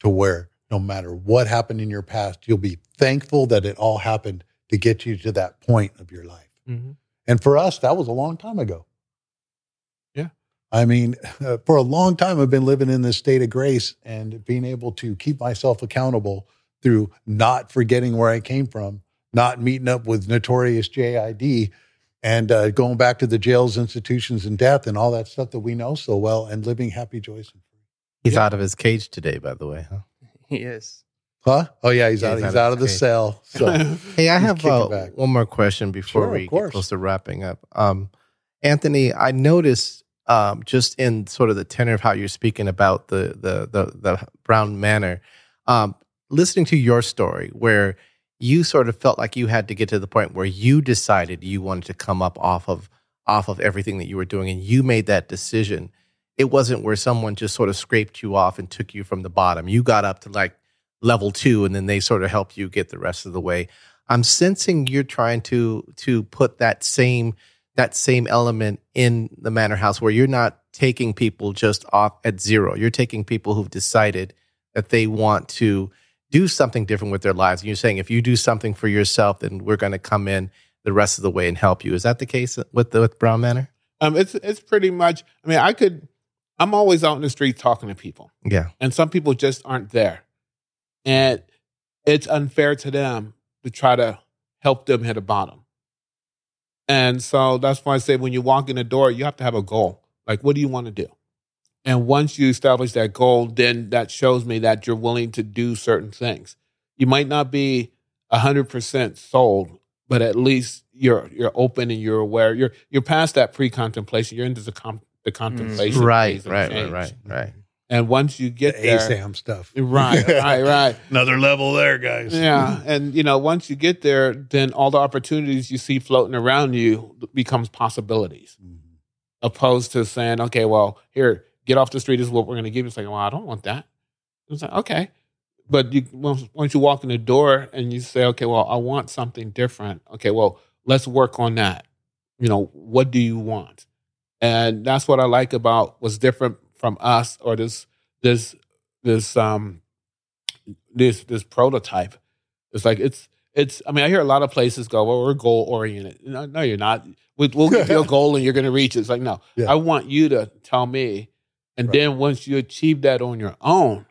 [SPEAKER 1] to where no matter what happened in your past, you'll be thankful that it all happened to get you to that point of your life. Mm-hmm. And for us, that was a long time ago.
[SPEAKER 3] Yeah.
[SPEAKER 1] I mean, for a long time, I've been living in this state of grace and being able to keep myself accountable through not forgetting where I came from, not meeting up with notorious JID, and uh, going back to the jails, institutions, and death, and all that stuff that we know so well, and living happy, joyous, and free.
[SPEAKER 4] He's
[SPEAKER 3] Yeah.
[SPEAKER 4] out of his cage today, by the way. Huh?
[SPEAKER 2] he is
[SPEAKER 1] Huh? Oh yeah, he's
[SPEAKER 4] Yeah,
[SPEAKER 1] out. He's, out of the
[SPEAKER 4] cage.
[SPEAKER 1] cell. So
[SPEAKER 4] Hey, I have uh, one more question before
[SPEAKER 1] Sure,
[SPEAKER 4] we get close to wrapping up. Um, Anthony, I noticed um, just in sort of the tenor of how you're speaking about the the the, the Brown Manor, um, listening to your story, where you sort of felt like you had to get to the point where you decided you wanted to come up off of off of everything that you were doing, and you made that decision. It wasn't where someone just sort of scraped you off and took you from the bottom. You got up to like level two, and then they sort of helped you get the rest of the way. I'm sensing you're trying to to put that same that same element in the manor house where you're not taking people just off at zero. You're taking people who've decided that they want to do something different with their lives. And you're saying if you do something for yourself, then we're going to come in the rest of the way and help you. Is that the case with the with Brown Manor?
[SPEAKER 3] Um, it's it's pretty much. I mean, I could. I'm always out in the street talking to people,
[SPEAKER 4] Yeah.
[SPEAKER 3] and some people just aren't there, and it's unfair to them to try to help them hit a bottom. And so that's why I say when you walk in the door, you have to have a goal. Like, what do you want to do? And once you establish that goal, then that shows me that you're willing to do certain things. You might not be hundred percent sold, but at least you're you're open and you're aware. You're you're past that pre-contemplation. You're into the com- the mm. contemplation.
[SPEAKER 4] Right,
[SPEAKER 3] phase of
[SPEAKER 4] right, right, right, right.
[SPEAKER 3] And once you get
[SPEAKER 1] the
[SPEAKER 3] there,
[SPEAKER 1] ASAM stuff.
[SPEAKER 3] right, right, right.
[SPEAKER 1] Another level there, guys.
[SPEAKER 3] Yeah, and you know, once you get there, then all the opportunities you see floating around you becomes possibilities,
[SPEAKER 1] Mhm.
[SPEAKER 3] opposed to saying, "Okay, well, here, get off the street is what we're going to give you." It's like, "Well, I don't want that." It's like, "Okay," but you once, once you walk in the door and you say, "Okay, well, I want something different." Okay, well, let's work on that. You know, what do you want? And that's what I like about what's different from us or this this this um this this prototype. It's like it's it's. I mean, I hear a lot of places go, "Well, we're goal oriented." No, no, you're not. We, we'll give you a goal and you're going to reach it. It's like, no,
[SPEAKER 1] Yeah.
[SPEAKER 3] I want you to tell me, and
[SPEAKER 1] Right.
[SPEAKER 3] then once you achieve that on your own,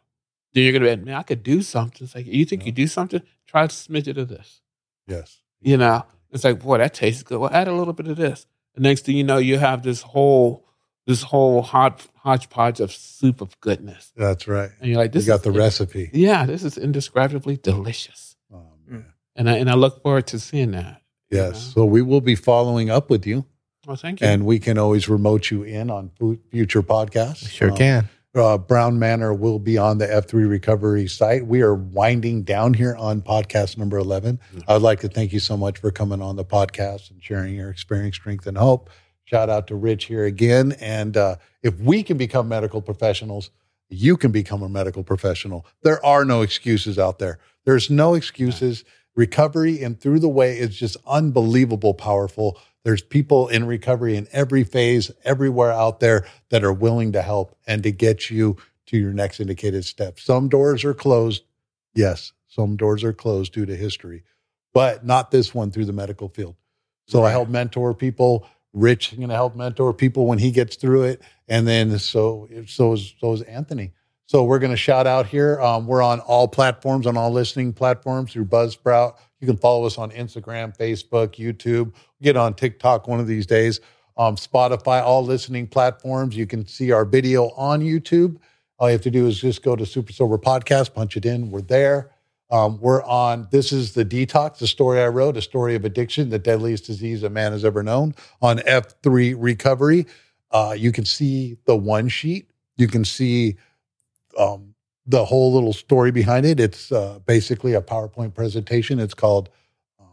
[SPEAKER 3] then you're going to be, man, I could do something. It's like, you think
[SPEAKER 1] Yeah.
[SPEAKER 3] you do something? Try a smidget of this.
[SPEAKER 1] Yes.
[SPEAKER 3] You know, it's like, boy, that tastes good. Well, add a little bit of this. The next thing you know, you have this whole this whole hot hodgepodge of soup of goodness,
[SPEAKER 1] That's right.
[SPEAKER 3] and you're like,
[SPEAKER 1] You
[SPEAKER 3] this
[SPEAKER 1] got
[SPEAKER 3] is
[SPEAKER 1] the recipe.
[SPEAKER 3] Yeah, this is indescribably delicious.
[SPEAKER 1] Oh, man.
[SPEAKER 3] And I, and I look forward to seeing that.
[SPEAKER 1] Yes. So we will be following up with you,
[SPEAKER 3] Well, thank you.
[SPEAKER 1] and we can always remote you in on future podcasts.
[SPEAKER 4] Sure
[SPEAKER 1] Uh,
[SPEAKER 4] can.
[SPEAKER 1] uh, Brown Manor will be on the F3 Recovery site. We are winding down here on podcast number 11. I would like to thank you so much for coming on the podcast and sharing your experience, strength, and hope. Shout out to Rich here again. And uh, if we can become medical professionals, you can become a medical professional. There are no excuses out there. There's no excuses. Recovery and through the way is just unbelievable powerful. There's people in recovery in every phase, everywhere out there that are willing to help and to get you to your next indicated step. Some doors are closed. Yes, some doors are closed due to history, but not this one through the medical field. So I help mentor people, Rich going to help mentor people when he gets through it, and then so so is so is Anthony. So we're going to shout out here. Um, we're on all platforms, on all listening platforms through Buzzsprout. You can follow us on Instagram, Facebook, YouTube. Get on TikTok one of these days. Um, Spotify, all listening platforms. You can see our video on YouTube. All you have to do is just go to Super Sober Podcast, punch it in. We're there. Um, we're on This is the Detox, the story I wrote, a story of addiction, the deadliest disease a man has ever known on F3 Recovery. Uh, you can see the one sheet. You can see um, the whole little story behind it. It's uh, basically a PowerPoint presentation. It's called, um,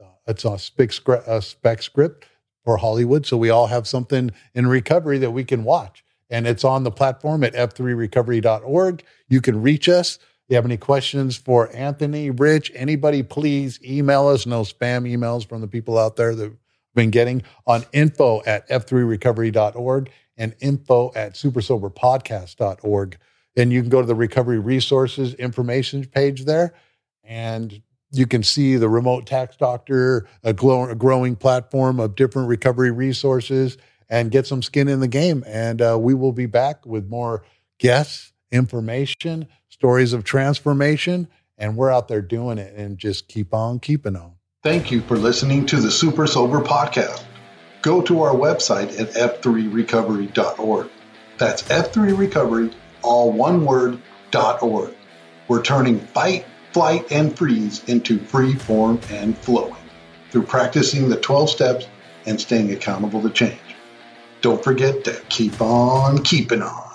[SPEAKER 1] uh, it's a spec, script, a spec script for Hollywood. So we all have something in recovery that we can watch. And it's on the platform at f3recovery.org. You can reach us. You have any questions for Anthony, Rich, anybody, please email us. No spam emails from the people out there that have been getting on info at f3recovery.org and info at supersoberpodcast.org. And you can go to the recovery resources information page there and you can see the remote tax doctor, a, glow, a growing platform of different recovery resources, and get some skin in the game. And uh, we will be back with more guests, information, stories of transformation, and we're out there doing it and just keep on keeping on. Thank you for listening to the Super Sober Podcast. Go to our website at f3recovery.org. That's F3Recovery, all one word, dot org. We're turning fight, flight, and freeze into free form and flowing through practicing the 12 steps and staying accountable to change. Don't forget to keep on keeping on.